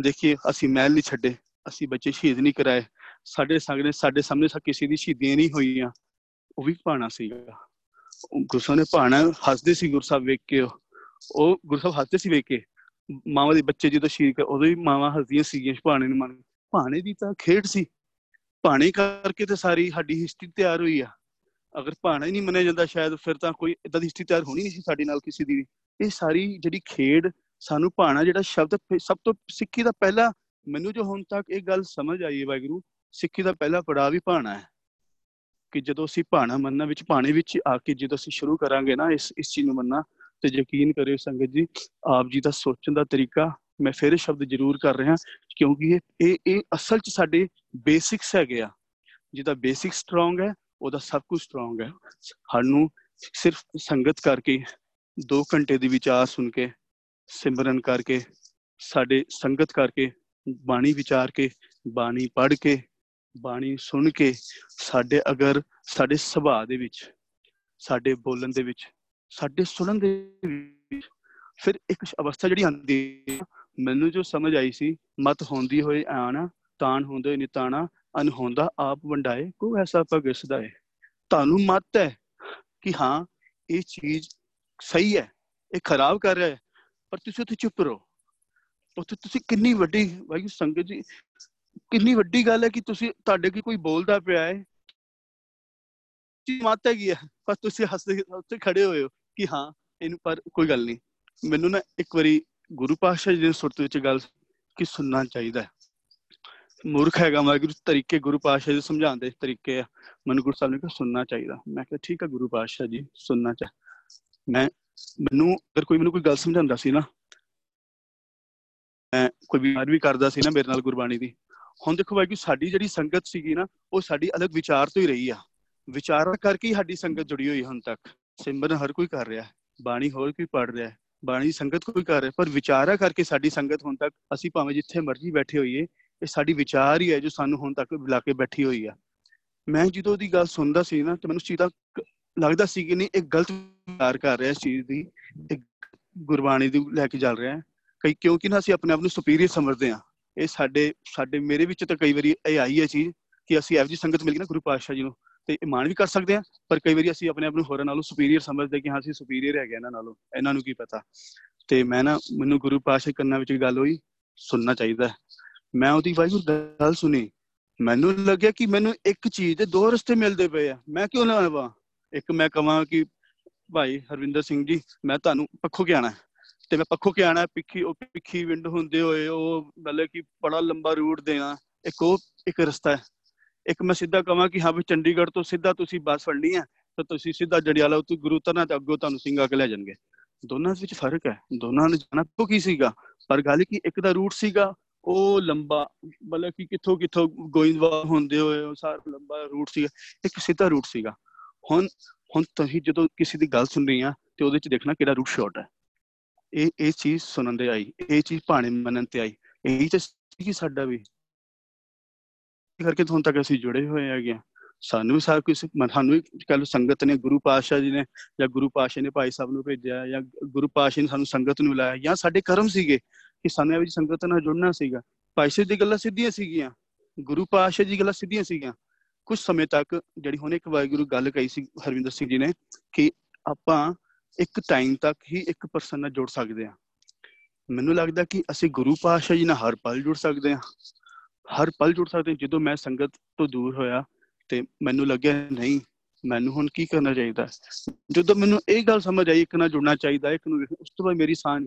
ਦੇਖੀਏ ਅਸੀਂ ਮਹਿਲ ਨਹੀਂ ਛੱਡੇ, ਅਸੀਂ ਬੱਚੇ ਸ਼ਹੀਦ ਨਹੀਂ ਕਰਾਏ, ਸਾਡੇ ਸਾਹਮਣੇ ਸਾਡੇ ਸਾਹਮਣੇ ਕਿਸੇ ਦੀ ਸ਼ਹੀਦੀਆਂ ਨਹੀਂ ਹੋਈਆਂ, ਉਹ ਵੀ ਭਾਣਾ ਸੀਗਾ। ਗੁਰਸਾ ਨੇ ਭਾਣਾ ਹੱਸਦੇ ਸੀ ਗੁਰਸਾਹਿਬ ਵੇਖ ਕੇ ਉਹ ਗੁਰਸਾਹਿਬ ਹੱਸਦੇ ਸੀ ਵੇਖ ਕੇ, ਮਾਵਾਂ ਦੇ ਬੱਚੇ ਜਦੋਂ ਸ਼ਹੀਦ ਉਦੋਂ ਵੀ ਮਾਵਾਂ ਹੱਸਦੀਆਂ ਸੀਗੀਆਂ ਭਾਣੇ ਨੂੰ ਮੰਨ ਭਾਣੇ ਦੀ ਤਾਂ ਖੇਡ ਸੀ। ਭਾਣੇ ਕਰਕੇ ਤੇ ਸਾਰੀ ਸਾਡੀ ਹਿਸਟਰੀ ਤਿਆਰ ਹੋਈ ਆ। ਅਗਰ ਭਾਣਾ ਹੀ ਨਹੀਂ ਮੰਨਿਆ ਜਾਂਦਾ ਸ਼ਾਇਦ, ਫਿਰ ਤਾਂ ਕੋਈ ਇਦਾਂ ਦੀ ਹਿਸਟਰੀ ਤਿਆਰ ਹੋਣੀ ਨਹੀਂ ਸੀ ਸਾਡੀ ਨਾਲ ਕਿਸੇ ਦੀ ਇਹ ਸਾਰੀ ਜਿਹੜੀ ਖੇਡ, ਸਾਨੂੰ ਭਾਣਾ ਜਿਹੜਾ ਸ਼ਬਦ ਸਭ ਤੋਂ ਸਿੱਖੀ ਦਾ ਪਹਿਲਾ, ਮੈਨੂੰ ਜੋ ਹੁਣ ਤੱਕ ਇਹ ਗੱਲ ਸਮਝ ਆਈ ਹੈ ਵਾਹਿਗੁਰੂ, ਸਿੱਖੀ ਦਾ ਪਹਿਲਾ ਪੜਾਅ ਵੀ ਭਾਣਾ ਹੈ। ਕਿ ਜਦੋਂ ਅਸੀਂ ਭਾਣਾ ਮੰਨਣਾ ਵਿੱਚ, ਭਾਣੇ ਵਿੱਚ ਆ ਕੇ ਜਦੋਂ ਅਸੀਂ ਸ਼ੁਰੂ ਕਰਾਂਗੇ ਨਾ ਇਸ ਇਸ ਚੀਜ਼ ਨੂੰ ਮੰਨਣਾ, ਤੇ ਯਕੀਨ ਕਰਿਓ ਸੰਗਤ ਜੀ, ਆਪ ਜੀ ਦਾ ਸੋਚਣ ਦਾ ਤਰੀਕਾ, ਮੈਂ ਫਿਰ ਸ਼ਬਦ ਜ਼ਰੂਰ ਕਰ ਰਿਹਾ, ਕਿਉਂਕਿ ਇਹ ਇਹ ਇਹ ਅਸਲ 'ਚ ਸਾਡੇ ਬੇਸਿਕਸ ਹੈਗੇ ਆ। ਜਿਹਦਾ ਬੇਸਿਕ ਸਟਰੋਂਗ ਹੈ, ਉਹਦਾ ਸਭ ਕੁਝ ਸਟਰੋਂਗ ਹੈ। ਸਾਨੂੰ ਸਿਰਫ ਸੰਗਤ ਕਰਕੇ 2 ਘੰਟੇ ਦੀ ਵਿਚਾਰ ਸੁਣ ਕੇ, ਸਿਮਰਨ ਕਰਕੇ, ਸਾਡੇ ਸੰਗਤ ਕਰਕੇ, ਬਾਣੀ ਵਿਚਾਰ ਕੇ, ਬਾਣੀ ਪੜ੍ਹ ਕੇ, ਬਾਣੀ ਸੁਣ ਕੇ, ਸਾਡੇ ਅਗਰ, ਸਾਡੇ ਸੁਭਾਅ ਦੇ ਵਿੱਚ, ਸਾਡੇ ਬੋਲਣ ਦੇ ਵਿੱਚ, ਸਾਡੇ ਸੁਣਨ ਦੇ ਵਿੱਚ, ਫਿਰ ਇੱਕ ਅਵਸਥਾ ਜਿਹੜੀ ਆਉਂਦੀ ਮੈਨੂੰ ਜੋ ਸਮਝ ਆਈ ਸੀ, ਮਤ ਹੁੰਦੀ ਹੋਏ ਆਣਾ ਤਾਣ ਹੁੰਦੇ ਨਿਤਾਣਾ ਅਨਹੋਂਦਾ ਆਪ ਵੰਡਾਏ, ਕੋ ਐਸਾ ਭਗਸਦਾ ਹੈ ਤੁਹਾਨੂੰ ਮਤ ਹੈ ਕਿ ਹਾਂ, ਇਹ ਚੀਜ਼ ਸਹੀ ਹੈ, ਇਹ ਖਰਾਬ ਕਰ ਰਿਹਾ ਹੈ, ਪਰ ਤੁਸੀਂ ਉੱਥੇ ਚੁੱਪ ਰਹੋ। ਉੱਥੇ ਤੁਸੀਂ ਕਿੰਨੀ ਵੱਡੀ, ਵਾਹਿਗੁਰੂ ਸੰਗਤ ਜੀ, ਕਿੰਨੀ ਵੱਡੀ ਗੱਲ ਹੈ ਕਿ ਤੁਸੀਂ, ਤੁਹਾਡੇ ਕੀ ਕੋਈ ਬੋਲਦਾ ਪਿਆ ਹੈ। ਜੀ ਮਤ ਹੈਗੀ ਹੈ, ਪਰ ਤੁਸੀਂ ਹੱਸਦੇ, ਉੱਥੇ ਖੜੇ ਹੋਏ ਹੋ ਕਿ ਹਾਂ, ਇਹਨੂੰ, ਪਰ ਕੋਈ ਗੱਲ ਨਹੀਂ। ਮੈਨੂੰ ਨਾ ਇੱਕ ਵਾਰੀ ਗੁਰੂ ਪਾਤਸ਼ਾਹ ਜੀ ਦੀ ਸੁਰਤ ਵਿੱਚ ਗੱਲ ਕਿ ਸੁਣਨਾ ਚਾਹੀਦਾ ਹੈ। ਮੂਰਖ ਹੈਗਾ ਵਾਹਿਗੁਰੂ ਤਰੀਕੇ ਗੁਰੂ ਪਾਤਸ਼ਾਹ ਜੀ ਸਮਝਾਉਣ ਦੇ ਤਰੀਕੇ ਆ। ਮੈਨੂੰ ਗੁਰੂ ਸਾਹਿਬ ਨੇ ਕਿਹਾ, ਸੁਣਨਾ ਚਾਹੀਦਾ। ਮੈਂ ਕਿਹਾ, ਠੀਕ ਹੈ ਗੁਰੂ ਪਾਤਸ਼ਾਹ ਜੀ, ਸੁਣਨਾ ਚਾਹ ਮੈਂ, ਮੈਨੂੰ, ਅਗਰ ਕੋਈ ਮੈਨੂੰ ਕੋਈ ਗੱਲ ਸਮਝਾਉਂਦਾ ਸੀ ਨਾ, ਮੈਂ ਕੋਈ ਬਿਮਾਰ ਵੀ ਕਰਦਾ ਸੀ ਨਾ ਮੇਰੇ ਨਾਲ ਗੁਰਬਾਣੀ ਦੀ। ਹੁਣ ਦੇਖੋ ਵਾਹਿਗੁਰੂ ਸਾਡੀ ਜਿਹੜੀ ਸੰਗਤ ਸੀਗੀ ਨਾ, ਉਹ ਸਾਡੀ ਅਲੱਗ ਵਿਚਾਰ ਤੋਂ ਹੀ ਰਹੀ ਆ। ਵਿਚਾਰਾਂ ਕਰਕੇ ਹੀ ਸਾਡੀ ਸੰਗਤ ਜੁੜੀ ਹੋਈ ਹੁਣ ਤੱਕ। ਸਿਮਰਨ ਹਰ ਕੋਈ ਕਰ ਰਿਹਾ ਬਾਣੀ ਹੋਰ ਕੋਈ ਪੜ ਰਿਹਾ ਬਾਣੀ ਸੰਗਤ ਕੋਈ ਕਰ ਰਿਹਾ ਪਰ ਵਿਚਾਰਾ ਕਰਕੇ ਸਾਡੀ ਸੰਗਤ ਹੁਣ ਤੱਕ, ਅਸੀਂ ਭਾਵੇਂ ਜਿੱਥੇ ਮਰਜ਼ੀ ਬੈਠੇ ਹੋਈਏ ਇਹ ਸਾਡੀ ਵਿਚਾਰ ਹੀ ਹੈ ਜੋ ਸਾਨੂੰ ਹੁਣ ਤੱਕ ਬੁਲਾ ਕੇ ਬੈਠੀ ਹੋਈ ਆ। ਮੈਂ ਜਦੋਂ ਦੀ ਗੱਲ ਸੁਣਦਾ ਸੀ ਨਾ ਤੇ ਮੈਨੂੰ ਚੀਜ਼ ਦਾ ਲੱਗਦਾ ਸੀ ਕਿ ਨਹੀਂ ਇੱਕ ਗਲਤ ਵਿਚਾਰ ਕਰ ਰਿਹਾ ਇਸ ਚੀਜ਼ ਦੀ ਇੱਕ ਗੁਰਬਾਣੀ ਦੀ ਲੈ ਕੇ ਚੱਲ ਰਿਹਾ ਕਈ ਕਿਉਂਕਿ ਨਾ ਅਸੀਂ ਆਪਣੇ ਆਪ ਨੂੰ ਸੁਪੀਰੀਅਰ ਸਮਝਦੇ ਆ ਇਹ ਸਾਡੇ ਸਾਡੇ ਮੇਰੇ ਵਿੱਚ ਤਾਂ ਕਈ ਵਾਰੀ ਇਹ ਆਈ ਹੈ ਚੀਜ਼ ਕਿ ਅਸੀਂ ਇਹੋ ਜੀ ਸੰਗਤ ਮਿਲ ਗਈ ਨਾ ਗੁਰੂ ਪਾਤਸ਼ਾਹ ਜੀ ਨੂੰ, ਤੇ ਮਾਣ ਵੀ ਕਰ ਸਕਦੇ ਆ ਪਰ ਕਈ ਵਾਰੀ ਅਸੀਂ ਆਪਣੇ ਆਪ ਨੂੰ ਹੋਰਾਂ ਨਾਲੋਂ ਸੁਪੀਰੀਅਰ ਸਮਝਦੇ ਕਿ ਹਾਂ, ਅਸੀਂ ਸੁਪੀਰੀਅਰ ਹੈਗੇ ਇਹਨਾਂ ਨਾਲੋਂ, ਇਹਨਾਂ ਨੂੰ ਕੀ ਪਤਾ। ਤੇ ਮੈਂ ਨਾ, ਮੈਨੂੰ ਗੁਰੂ ਪਾਤਸ਼ਾਹ ਕੰਨਾਂ ਵਿੱਚ ਗੱਲ ਹੋਈ, ਸੁਣਨਾ ਚਾਹੀਦਾ ਮੈਂ ਉਹਦੀ ਵਾਹਿਗੁਰੂ ਗੱਲ ਸੁਣੀ। ਮੈਨੂੰ ਲੱਗਿਆ ਕਿ ਮੈਨੂੰ ਇੱਕ ਚੀਜ਼ ਦੇ ਦੋ ਰਸਤੇ ਮਿਲਦੇ ਪਏ ਆ। ਮੈਂ ਕਿਉਂ ਨਾ ਆਵਾਂ? ਇੱਕ ਮੈਂ ਕਹਾਂ ਕਿ ਭਾਈ ਹਰਵਿੰਦਰ ਸਿੰਘ ਜੀ, ਮੈਂ ਤੁਹਾਨੂੰ ਪੱਖੋਂ ਕੇ ਆਣਾ ਤੇ ਮੈਂ ਪੱਖੋਂ ਕੇ ਆਣਾ ਪਿੱਖੀ, ਉਹ ਪਿੱਖੀ ਵਿੰਡ ਹੁੰਦੇ ਹੋਏ ਉਹ ਮਤਲਬ ਕਿ ਬੜਾ ਲੰਬਾ ਰੂਟ ਦੇਣਾ, ਇੱਕ ਉਹ ਇੱਕ ਰਸਤਾ ਹੈ। ਇੱਕ ਮੈਂ ਸਿੱਧਾ ਕਹਾਂ ਕਿ ਹਾਂ ਵੀ ਚੰਡੀਗੜ੍ਹ ਤੋਂ ਸਿੱਧਾ ਤੁਸੀਂ ਬੱਸ ਫੜਨੀ ਹੈ, ਤਾਂ ਤੁਸੀਂ ਸਿੱਧਾ ਜੜਿਆਲਾ ਉੱਤੇ ਗੁਰੂ ਤਰਨਾ ਤੇ ਅੱਗੋਂ ਤੁਹਾਨੂੰ ਸਿੰਘਾ ਕੇ ਲੈ ਜਾਣਗੇ। ਦੋਨਾਂ ਵਿੱਚ ਫ਼ਰਕ ਹੈ। ਦੋਨਾਂ ਨੇ ਜਾਣਾ ਤੋਂ ਕੀ ਸੀਗਾ? ਪਰ ਗੱਲ ਕੀ ਇੱਕ ਦਾ ਰੂਟ ਸੀਗਾ ਉਹ ਲੰਬਾ, ਮਤਲਬ ਕਿ ਕਿੱਥੋਂ ਕਿੱਥੋਂ ਗੋਇੰਦਵਾਲ ਹੁੰਦੇ ਹੋਏ ਉਹ ਸਾਰਾ ਲੰਬਾ ਰੂਟ ਸੀਗਾ, ਇੱਕ ਸਿੱਧਾ ਰੂਟ ਸੀਗਾ। ਹੁਣ ਹੁਣ ਤੁਸੀਂ ਜਦੋਂ ਕਿਸੇ ਦੀ ਗੱਲ ਸੁਣ ਰਹੀ ਆ, ਤੇ ਉਹਦੇ ਚ ਦੇਖਣਾ ਕਿਹੜਾ ਰੂਟ ਸ਼ਾਰਟ ਹੈ। ਇਹ ਇਹ ਚੀਜ਼ ਸੁਣਨ ਦੇ ਆਈ, ਇਹ ਚੀਜ਼ ਭਾਣੇ ਮੰਨਣ ਤੇ ਆਈ। ਇਹੀ ਤੇ ਕੀ ਸਾਡਾ ਵੀ। ਕਰਕੇ ਹੁਣ ਤੱਕ ਅਸੀਂ ਜੁੜੇ ਹੋਏ ਹੈਗੇ ਆ। ਸਾਨੂੰ ਵੀ ਸਾਰਾ ਕੁਝ ਸਾਨੂੰ ਵੀ ਕੱਲ ਸੰਗਤ ਨੇ, ਗੁਰੂ ਪਾਤਸ਼ਾਹ ਜੀ ਨੇ, ਜਾਂ ਗੁਰੂ ਪਾਤਸ਼ਾਹ ਨੇ ਭਾਈ ਸਾਹਿਬ ਨੂੰ ਭੇਜਿਆ, ਜਾਂ ਗੁਰੂ ਪਾਤਸ਼ਾਹ ਨੇ ਸਾਨੂੰ ਸੰਗਤ ਨੂੰ ਲਾਇਆ ਜਾਂ ਸਾਡੇ ਕਰਮ ਸੀਗੇ। ਕਿ ਸਾਨੂੰ ਇਹ ਵੀ ਸੰਗਤ ਨਾਲ ਜੁੜਨਾ ਸੀਗਾ। ਭਾਈ ਸਾਹਿਬ ਦੀ ਗੱਲਾਂ ਸਿੱਧੀਆਂ ਸੀਗੀਆਂ। ਗੁਰੂ ਪਾਤਸ਼ਾਹ ਜੀ ਗੱਲਾਂ ਸਿੱਧੀਆਂ ਸੀਗੀਆਂ। ਕੁਝ ਸਮੇਂ ਤੱਕ ਜਿਹੜੀ ਹੁਣ ਇੱਕ ਵਾਹਿਗੁਰੂ ਗੱਲ ਕਹੀ ਸੀ, ਹਰਵਿੰਦਰ ਸਿੰਘ ਜੀ ਨੇ, ਕਿ ਆਪਾਂ ਇੱਕ ਟਾਈਮ ਤੱਕ ਹੀ ਇੱਕ ਪਰਸਨ ਨਾਲ ਜੁੜ ਸਕਦੇ ਆ ਮੈਨੂੰ ਲੱਗਦਾ ਕਿ ਅਸੀਂ ਗੁਰੂ ਪਾਤਸ਼ਾਹ ਜੀ ਨਾਲ ਹਰ ਪਲ ਜੁੜ ਸਕਦੇ ਆ ਹਰ ਪਲ ਜੁੜ ਸਕਦੇ ਜਦੋਂ ਮੈਂ ਸੰਗਤ ਤੋਂ ਦੂਰ ਹੋਇਆ ਤੇ ਮੈਨੂੰ ਲੱਗਿਆ, ਨਹੀਂ, ਮੈਨੂੰ ਹੁਣ ਕੀ ਕਰਨਾ ਚਾਹੀਦਾ? ਜਦੋਂ ਮੈਨੂੰ ਇਹ ਗੱਲ ਸਮਝ ਆਈ, ਇੱਕ ਨਾਲ ਜੁੜਨਾ ਚਾਹੀਦਾ, ਇੱਕ ਨੂੰ ਉਸ ਤੋਂ ਬਾਅਦ ਮੇਰੀ ਸਾਂਝ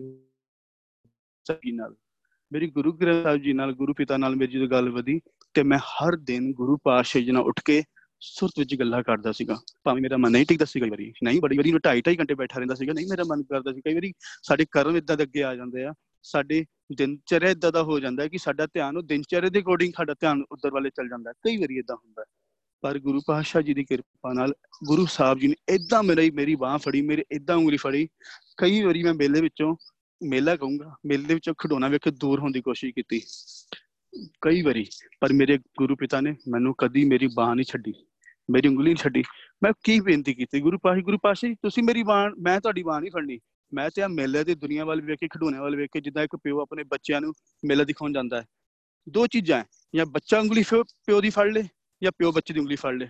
ਸਕੀ ਨਾਲ। ਮੇਰੀ ਗੁਰੂ ਗ੍ਰੰਥ ਸਾਹਿਬ ਜੀ ਨਾਲ, ਗੁਰੂ ਪਿਤਾ ਨਾਲ ਮੇਰੀ ਜਦੋਂ ਗੱਲ ਵਧੀ ਤੇ ਮੈਂ ਹਰ ਦਿਨ ਗੁਰੂ ਪਾਤਸ਼ਾਹ ਜੀ ਨਾਲ ਉੱਠ ਕੇ ਸੁਰਤ ਵਿੱਚ ਗੱਲਾਂ ਕਰਦਾ ਸੀਗਾ। ਭਾਵੇਂ ਮੇਰਾ ਮਨ ਨਹੀਂ ਟਿਕਦਾ ਸੀ ਕਈ ਵਾਰੀ। ਨਹੀਂ, ਬੜੀ ਵਾਰੀ ਨੂੰ ਢਾਈ ਢਾਈ ਘੰਟੇ ਬੈਠਾ ਰਹਿੰਦਾ ਸੀਗਾ। ਨਹੀਂ, ਮੇਰਾ ਮਨ ਕਰਦਾ ਸੀ ਕਈ ਵਾਰੀ ਸਾਡੇ ਕਰਮ ਇਦਾਂ ਦੇ ਅੱਗੇ ਆ ਜਾਂਦੇ ਆ। ਸਾਡੇ ਦਿਨਚਰਿਆ ਇਦਾਂ ਦਾ ਹੋ ਜਾਂਦਾ ਹੈ ਕਿ ਸਾਡਾ ਧਿਆਨ ਉਹ ਦਿਨਚਰਿਆ ਦੇ ਅਕੋਰਡਿੰਗ ਸਾਡਾ ਧਿਆਨ ਉਧਰ ਵਾਲੇ ਚੱਲ ਜਾਂਦਾ। ਕਈ ਵਾਰੀ ਇਦਾਂ ਹੁੰਦਾ। ਪਰ ਗੁਰੂ ਪਾਤਸ਼ਾਹ ਜੀ ਦੀ ਕਿਰਪਾ ਨਾਲ ਗੁਰੂ ਸਾਹਿਬ ਜੀ ਨੇ ਇਦਾਂ ਮੇਰੀ ਮੇਰੀ ਬਾਹ ਫੜੀ, ਮੇਰੇ ਇਦਾਂ ਉਂਗਲੀ ਫੜੀ। ਕਈ ਵਾਰੀ ਮੈਂ ਮੇਲੇ ਵਿੱਚੋਂ ਮੇਲਾ ਕਹੂੰਗਾ। ਮੇਲੇ ਵਿੱਚੋਂ ਖਡੋਣਾ ਵੇਖ ਕੇ ਦੂਰ ਹੋਣ ਦੀ ਕੋਸ਼ਿਸ਼ ਕੀਤੀ। ਕਈ ਵਾਰੀ, ਪਰ ਮੇਰੇ ਗੁਰੂ ਪਿਤਾ ਨੇ ਮੈਨੂੰ ਕਦੀ ਮੇਰੀ ਬਾਹ ਨਹੀਂ ਛੱਡੀ, ਮੇਰੀ ਉਂਗਲੀ ਨਹੀਂ ਛੱਡੀ। ਮੈਂ ਕੀ ਬੇਨਤੀ ਕੀਤੀ? ਗੁਰੂ ਪਾਸ਼ਾ ਗੁਰੂ ਪਾਸ਼ਾ ਤੁਸੀਂ ਮੇਰੀ ਬਾਹ, ਮੈਂ ਤੁਹਾਡੀ ਬਾਹ ਨਹੀਂ ਫੜਨੀ। ਮੈਂ ਤੇ ਆ ਮੇਲੇ ਦੀ ਦੁਨੀਆ ਵੱਲ ਵੇਖ ਕੇ ਖਡੋਣੇ ਵੱਲ ਵੇਖ ਕੇ ਜਿੱਦਾਂ ਇੱਕ ਪਿਓ ਆਪਣੇ ਬੱਚਿਆਂ ਨੂੰ ਮੇਲਾ ਦਿਖਾਉਣ ਜਾਂਦਾ ਹੈ। ਦੋ ਚੀਜ਼ਾਂ ਜਾਂ ਬੱਚਾ ਉਂਗਲੀ ਪਿਓ ਦੀ ਫੜ ਲੇ, ਜਾਂ ਪਿਓ ਬੱਚੇ ਦੀ ਉਂਗਲੀ ਫੜ ਲੇ।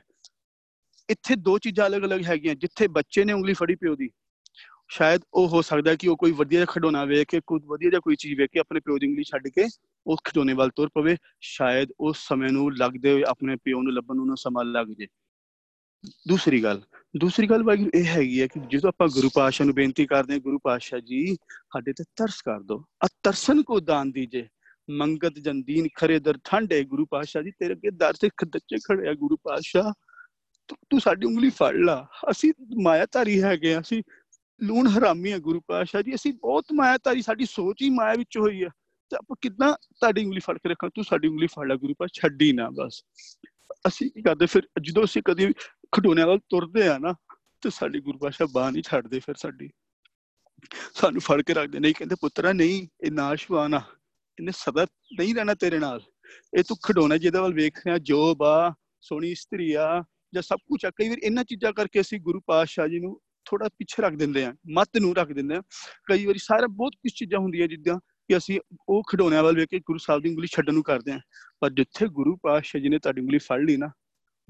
ਇੱਥੇ ਦੋ ਚੀਜ਼ਾਂ ਅਲੱਗ-ਅਲੱਗ ਹੈਗੀਆਂ, ਜਿੱਥੇ ਬੱਚੇ ਨੇ ਉਂਗਲੀ ਫੜੀ ਪਿਓ ਦੀ ਸ਼ਾਇਦ ਉਹ ਹੋ ਸਕਦਾ ਕਿ ਉਹ ਕੋਈ ਵਧੀਆ ਖਡੋਣਾ ਵੇਖ ਕੇ, ਕੋਈ ਵਧੀਆ ਜਿਹਾ ਕੋਈ ਚੀਜ਼ ਵੇਖ ਕੇ ਆਪਣੇ ਪਿਓ ਦੀ ਉਂਗਲੀ ਛੱਡ ਕੇ ਉਸ ਖਡੋਣੇ ਵੱਲ ਤੁਰ ਪਵੇ। ਸ਼ਾਇਦ ਉਸ ਸਮੇਂ ਨੂੰ ਲੱਗਦੇ ਹੋਏ ਆਪਣੇ ਪਿਓ ਨੂੰ ਲੱਭਣ ਨੂੰ ਸਮਾਂ ਲੱਗ ਜੇ। ਦੂਸਰੀ ਗੱਲ ਦੂਸਰੀ ਗੱਲ ਵਾਹਿਗੁਰੂ ਇਹ ਹੈਗੀ ਹੈ ਕਿ ਜਦੋਂ ਆਪਾਂ ਗੁਰੂ ਪਾਤਸ਼ਾਹ ਨੂੰ ਬੇਨਤੀ ਕਰਦੇ ਹਾਂ, ਗੁਰੂ ਪਾਤਸ਼ਾਹ ਜੀ ਸਾਡੇ ਤੇ ਤਰਸ ਕਰ ਦਿਓ ਆ ਤਰਸਨ ਕੋ ਦਾਨ ਦੀਜੇ। ਮੰਗਤ ਜੰਦੀਨ ਖਰੇ ਦਰ ਠੰਡੇ। ਗੁਰੂ ਪਾਤਸ਼ਾਹ ਜੀ, ਤੇਰੇ ਅੱਗੇ ਦਰ ਤੇ ਖੱਦਚੇ ਖੜੇ ਆ ਗੁਰੂ ਪਾਤਸ਼ਾਹ। ਤੂੰ ਸਾਡੀ ਉਂਗਲੀ ਫੜ ਲਾ। ਅਸੀਂ ਮਾਇਆਧਾਰੀ ਹੈਗੇ ਆ ਅਸੀਂ ਲੂਣ ਹਰਾਮੀ ਆ ਗੁਰੂ ਪਾਤਸ਼ਾਹ ਜੀ, ਅਸੀਂ ਬਹੁਤ ਮਾਇਆਧਾਰੀ ਸਾਡੀ ਸੋਚ ਹੀ ਮਾਇਆ ਵਿੱਚ ਹੋਈ ਆ। ਤੇ ਆਪਾਂ ਕਿਦਾਂ ਤੁਹਾਡੀ ਉਂਗਲੀ ਫੜ ਕੇ ਰੱਖਾਂ? ਤੂੰ ਸਾਡੀ ਉਂਗਲੀ ਫੜ ਲੈ ਗੁਰੂ ਪਾਤਸ਼ਾਹ, ਛੱਡੀ ਨਾ ਬਸ। ਅਸੀਂ ਕੀ ਕਰਦੇ ਫਿਰ, ਜਦੋਂ ਅਸੀਂ ਕਦੀ ਖਡੋਣਿਆਂ ਵੱਲ ਤੁਰਦੇ ਆ ਨਾ, ਤੇ ਸਾਡੀ ਗੁਰੂ ਪਾਸ਼ਾ ਬਾਹ ਨਹੀਂ ਛੱਡਦੇ ਫਿਰ ਸਾਡੀ। ਸਾਨੂੰ ਫੜ ਕੇ ਰੱਖਦੇ, ਨਹੀਂ ਕਹਿੰਦੇ, ਪੁੱਤਰਾ, ਨਹੀਂ, ਇਹ ਨਾਸ਼ਵਾਨ ਆ। ਇਹਨੇ ਸਦਾ ਨਹੀਂ ਰਹਿਣਾ ਤੇਰੇ ਨਾਲ। ਇਹ ਤੂੰ ਖਡੋਣਾ ਜਿਹਦੇ ਵੱਲ ਵੇਖ ਰਿਹਾ ਜੋਬ ਆ ਸੋਹਣੀ ਇਸਤਰੀ ਆ, ਜਾਂ ਸਭ ਕੁਝ ਆ। ਕਈ ਵਾਰ ਇਹਨਾਂ ਚੀਜ਼ਾਂ ਕਰਕੇ ਅਸੀਂ ਗੁਰੂ ਪਾਤਸ਼ਾਹ ਜੀ ਨੂੰ ਥੋੜਾ ਪਿੱਛੇ ਰੱਖ ਦਿੰਦੇ ਆ, ਮਤ ਨੂੰ ਰੱਖ ਦਿੰਦੇ ਆ। ਕਈ ਵਾਰੀ ਸਾਰਾ ਬਹੁਤ ਕੁਝ ਚੀਜ਼ਾਂ ਹੁੰਦੀਆਂ ਜਿੱਦਾਂ ਕਿ ਅਸੀਂ ਉਹ ਖਿਡੌਣਿਆਂ ਵੱਲ ਵੇਖ ਕੇ ਗੁਰੂ ਸਾਹਿਬ ਦੀ ਉਂਗਲੀ ਛੱਡਣ ਨੂੰ ਕਰਦੇ ਆ। ਪਰ ਜਿੱਥੇ ਗੁਰੂ ਪਾਤਸ਼ਾਹ ਜੀ ਨੇ ਤੁਹਾਡੀ ਉਂਗਲੀ ਫੜ ਲਈ ਨਾ,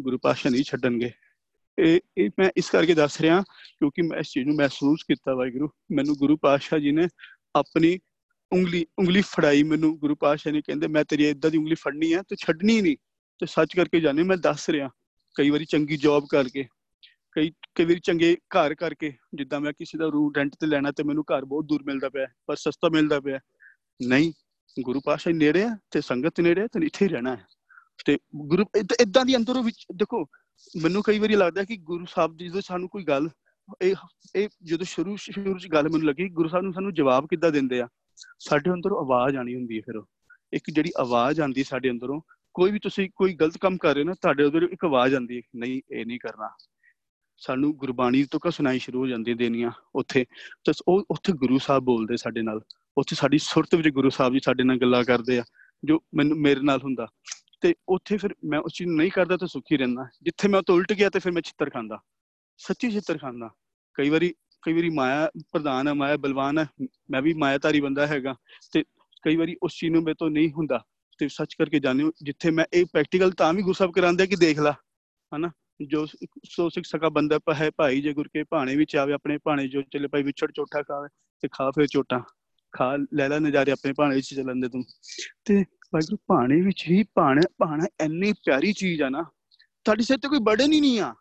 ਗੁਰੂ ਪਾਤਸ਼ਾਹ ਨਹੀਂ ਛੱਡਣਗੇ। ਇਹ ਇਹ ਮੈਂ ਇਸ ਕਰਕੇ ਦੱਸ ਰਿਹਾ ਕਿਉਂਕਿ ਮੈਂ ਇਸ ਚੀਜ਼ ਨੂੰ ਮਹਿਸੂਸ ਕੀਤਾ ਵਾਹਿਗੁਰੂ। ਮੈਨੂੰ ਗੁਰੂ ਪਾਤਸ਼ਾਹ ਜੀ ਨੇ ਆਪਣੀ ਉਂਗਲੀ ਉਂਗਲੀ ਫੜਾਈ ਮੈਨੂੰ। ਗੁਰੂ ਪਾਤਸ਼ਾਹ ਨੇ ਕਹਿੰਦੇ, ਮੈਂ ਤੇਰੀ ਇਦਾਂ ਦੀ ਉਂਗਲੀ ਫੜਨੀ ਹੈ ਤੇ ਛੱਡਣੀ ਨਹੀਂ। ਤੇ ਸੱਚ ਕਰਕੇ ਜਾਣੇ, ਮੈਂ ਦੱਸ ਰਿਹਾ। ਕਈ ਵਾਰੀ ਚੰਗੀ ਜੌਬ ਕਰਕੇ ਕਈ ਕਈ ਵਾਰੀ ਚੰਗੇ ਘਰ ਕਰਕੇ, ਜਿੱਦਾਂ ਮੈਂ ਕਿਸੇ ਦਾ ਰੂਮ ਰੈਂਟ ਤੇ ਲੈਣਾ ਤੇ ਮੈਨੂੰ ਘਰ ਬਹੁਤ ਦੂਰ ਮਿਲਦਾ ਪਿਆ ਪਰ ਸਸਤਾ ਮਿਲਦਾ ਪਿਆ ਨਹੀਂ, ਗੁਰੂ ਪਾਤਸ਼ਾਹ ਨੇੜੇ ਆ ਤੇ ਸੰਗਤ ਨੇੜੇ ਤੇ ਇੱਥੇ ਹੀ ਰਹਿਣਾ ਹੈ। ਤੇ ਗੁਰੂ ਇਦਾਂ ਦੀ ਅੰਦਰੋਂ ਵਿੱਚ, ਦੇਖੋ, ਮੈਨੂੰ ਕਈ ਵਾਰੀ ਲੱਗਦਾ ਕਿ ਗੁਰੂ ਸਾਹਿਬ ਜੀ ਜਦੋਂ ਸਾਨੂੰ ਕੋਈ ਗੱਲ, ਇਹ ਇਹ ਜਦੋਂ ਸ਼ੁਰੂ ਸ਼ੁਰੂ ਚ ਗੱਲ ਮੈਨੂੰ ਲੱਗੀ, ਗੁਰੂ ਸਾਹਿਬ ਨੂੰ ਸਾਨੂੰ ਜਵਾਬ ਕਿੱਦਾਂ ਦਿੰਦੇ ਆ? ਸਾਡੇ ਅੰਦਰੋਂ ਆਵਾਜ਼ ਆਣੀ ਹੁੰਦੀ ਹੈ ਫਿਰ ਇੱਕ ਜਿਹੜੀ ਆਵਾਜ਼ ਆਂਦੀ ਸਾਡੇ ਅੰਦਰੋਂ, ਕੋਈ ਵੀ ਤੁਸੀਂ ਕੋਈ ਗਲਤ ਕੰਮ ਕਰ ਰਹੇ ਹੋ ਨਾ, ਤੁਹਾਡੇ ਅੰਦਰ ਇੱਕ ਆਵਾਜ਼ ਆਂਦੀ ਹੈ ਨਹੀਂ, ਇਹ ਨਹੀਂ ਕਰਨਾ। ਸਾਨੂੰ ਗੁਰਬਾਣੀ ਤੋਂ ਕਾ ਸੁਣਾਈ ਸ਼ੁਰੂ ਹੋ ਜਾਂਦੀ ਦੇਨੀਆਂ ਉੱਥੇ। ਤੇ ਉਹ ਉੱਥੇ ਗੁਰੂ ਸਾਹਿਬ ਬੋਲਦੇ ਸਾਡੇ ਨਾਲ। ਉੱਥੇ ਸਾਡੀ ਸੁਰਤ ਵਿੱਚ ਗੁਰੂ ਸਾਹਿਬ ਜੀ ਸਾਡੇ ਨਾਲ ਗੱਲਾਂ ਕਰਦੇ ਆ, ਜੋ ਮੈਨੂੰ ਮੇਰੇ ਨਾਲ ਹੁੰਦਾ। ਤੇ ਉੱਥੇ ਫਿਰ ਮੈਂ ਉਸ ਚੀਜ਼ ਨੂੰ ਨਹੀਂ ਕਰਦਾ ਤਾਂ ਸੁਖੀ ਰਹਿੰਦਾ। ਜਿੱਥੇ ਮੈਂ ਉਹ ਉਲਟ ਗਿਆ ਤੇ ਫਿਰ ਮੈਂ ਚਿੱਤਰ ਖਾਂਦਾ। ਸੱਚੀ ਚਿੱਤਰ ਖਾਂਦਾ। ਕਈ ਵਾਰੀ ਕਈ ਵਾਰੀ ਮਾਇਆ ਪ੍ਰਧਾਨ ਹੈ ਮਾਇਆ ਬਲਵਾਨ ਹੈ ਮੈਂ ਵੀ ਮਾਇਆਧਾਰੀ ਬੰਦਾ ਹੈਗਾ। ਤੇ ਕਈ ਵਾਰੀ ਉਸ ਚੀਜ਼ ਨੂੰ ਮੇਰੇ ਤੋਂ ਨਹੀਂ ਹੁੰਦਾ। ਤੇ ਸੱਚ ਕਰਕੇ ਜਾਣਿਓ, ਜਿੱਥੇ ਮੈਂ ਇਹ ਪ੍ਰੈਕਟੀਕਲ ਤਾਂ ਵੀ ਗੁਰਸਬ ਕਰਾਂਦੇ ਕਿ ਦੇਖ ਲਾ। ਹਨਾ? ਜੋ ਸੋ ਸਿੱਖ ਸਕਾ ਬੰਦਾ ਹੈ ਭਾਈ, ਜੇ ਗੁਰ ਕੇ ਭਾਣੇ ਵਿੱਚ ਆਵੇ, ਆਪਣੇ ਭਾਣੇ ਜੋ ਚਲੇ, ਭਾਈ ਵਿਛੜ ਚੋਟਾ ਖਾਵੇ ਤੇ ਖਾ ਫੇ ਚੋਟਾ ਖਾ, ਲੈ ਲੈ ਨਜ਼ਾਰੇ ਆਪਣੇ ਭਾਣੇ ਵਿੱਚ ਚੱਲਣ ਦੇ ਤੂੰ। ਤੇ ਵਾਹਿਗੁਰੂ, ਭਾਣੇ ਵਿੱਚ ਹੀ ਭਾਣਾ ਭਾਣਾ ਇੰਨੀ ਪਿਆਰੀ ਚੀਜ਼ ਆ ਨਾ, ਤੁਹਾਡੇ ਸਿਰ ਤੇ ਕੋਈ ਬਰਡਨ ਹੀ ਨਹੀਂ ਆ।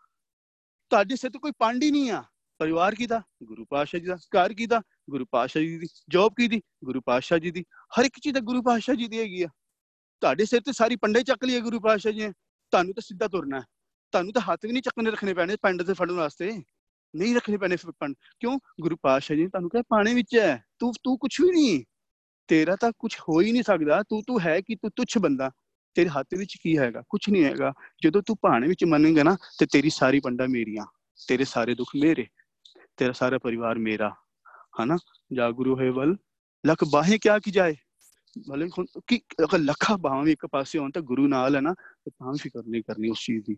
ਤੁਹਾਡੇ ਸਿਰ ਤੇ ਕੋਈ ਪੰਡ ਹੀ ਨਹੀਂ ਆ। ਪਰਿਵਾਰ ਕੀਦਾ ਗੁਰੂ ਪਾਤਸ਼ਾਹ ਜੀ ਦਾ। ਘਰ ਕੀਦਾ ਗੁਰੂ ਪਾਤਸ਼ਾਹ ਜੀ ਦੀ। ਜੌਬ ਕੀਦੀ ਗੁਰੂ ਪਾਤਸ਼ਾਹ ਜੀ ਦੀ। ਹਰ ਇੱਕ ਚੀਜ਼ ਤਾਂ ਗੁਰੂ ਪਾਤਸ਼ਾਹ ਜੀ ਦੀ ਹੈਗੀ ਆ। ਤੁਹਾਡੇ ਸਿਰ ਤੇ ਸਾਰੀ ਪੰਡੇ ਚੱਕ ਲਈ ਗੁਰੂ ਪਾਤਸ਼ਾਹ ਜੀ ਨੇ। ਤੁਹਾਨੂੰ ਤਾਂ ਸਿੱਧਾ ਤੁਰਨਾ ਤੁਹਾਨੂੰ ਤਾਂ ਹੱਥ ਵੀ ਨਹੀਂ ਚੱਕਣੇ ਰੱਖਣੇ ਪੈਣੇ ਪੰਡ ਤੇ ਫੜਨ ਵਾਸਤੇ। ਨਹੀਂ ਰੱਖਣੇ ਪੈਣੇ ਪੰਡ। ਕਿਉਂ? ਗੁਰੂ ਪਾਤਸ਼ਾਹ ਜੀ ਨੇ ਤੁਹਾਨੂੰ ਕਿਹਾ, ਪਾਣੇ ਵਿੱਚ ਹੈ। ਤੂੰ ਤੂੰ ਕੁਝ ਵੀ ਨਹੀਂ। ਤੇਰਾ ਤਾਂ ਕੁਝ ਹੋ ਹੀ ਨਹੀਂ ਸਕਦਾ। ਤੂੰ ਤੂੰ ਹੈ ਕਿ ਤੂੰ ਤੁੱਛ ਬੰਦਾ। ਤੇਰੇ ਹੱਥ ਵਿੱਚ ਕੀ ਹੈਗਾ? ਕੁਝ ਨਹੀਂ ਹੈਗਾ। ਜਦੋਂ ਤੂੰ ਭਾਣੇ ਵਿੱਚ ਮੰਨੇਗਾ ਨਾ, ਤੇ ਤੇਰੀ ਸਾਰੀ ਪੰਡਾ ਮੇਰੀਆਂ। ਤੇਰੇ ਸਾਰੇ ਦੁੱਖ ਮੇਰੇ। ਤੇਰਾ ਸਾਰਾ ਪਰਿਵਾਰ ਮੇਰਾ। ਹਨਾ? ਜਾ ਗੁਰੂ ਹੈ ਵਲ। ਲਖ ਬਾਹੇ ਕਿਆ ਕੀ ਜਾਏ? ਮਤਲਬ ਕਿ ਅਗਰ ਲੱਖਾਂ ਬਾਹਾਂ ਵੀ ਇੱਕ ਪਾਸੇ ਹੋਣ ਤਾਂ ਗੁਰੂ ਨਾਲ ਹੈ ਨਾ, ਤੇ ਤਾਂ ਫਿਕਰ ਨਹੀਂ ਕਰਨੀ ਉਸ ਚੀਜ਼ ਦੀ।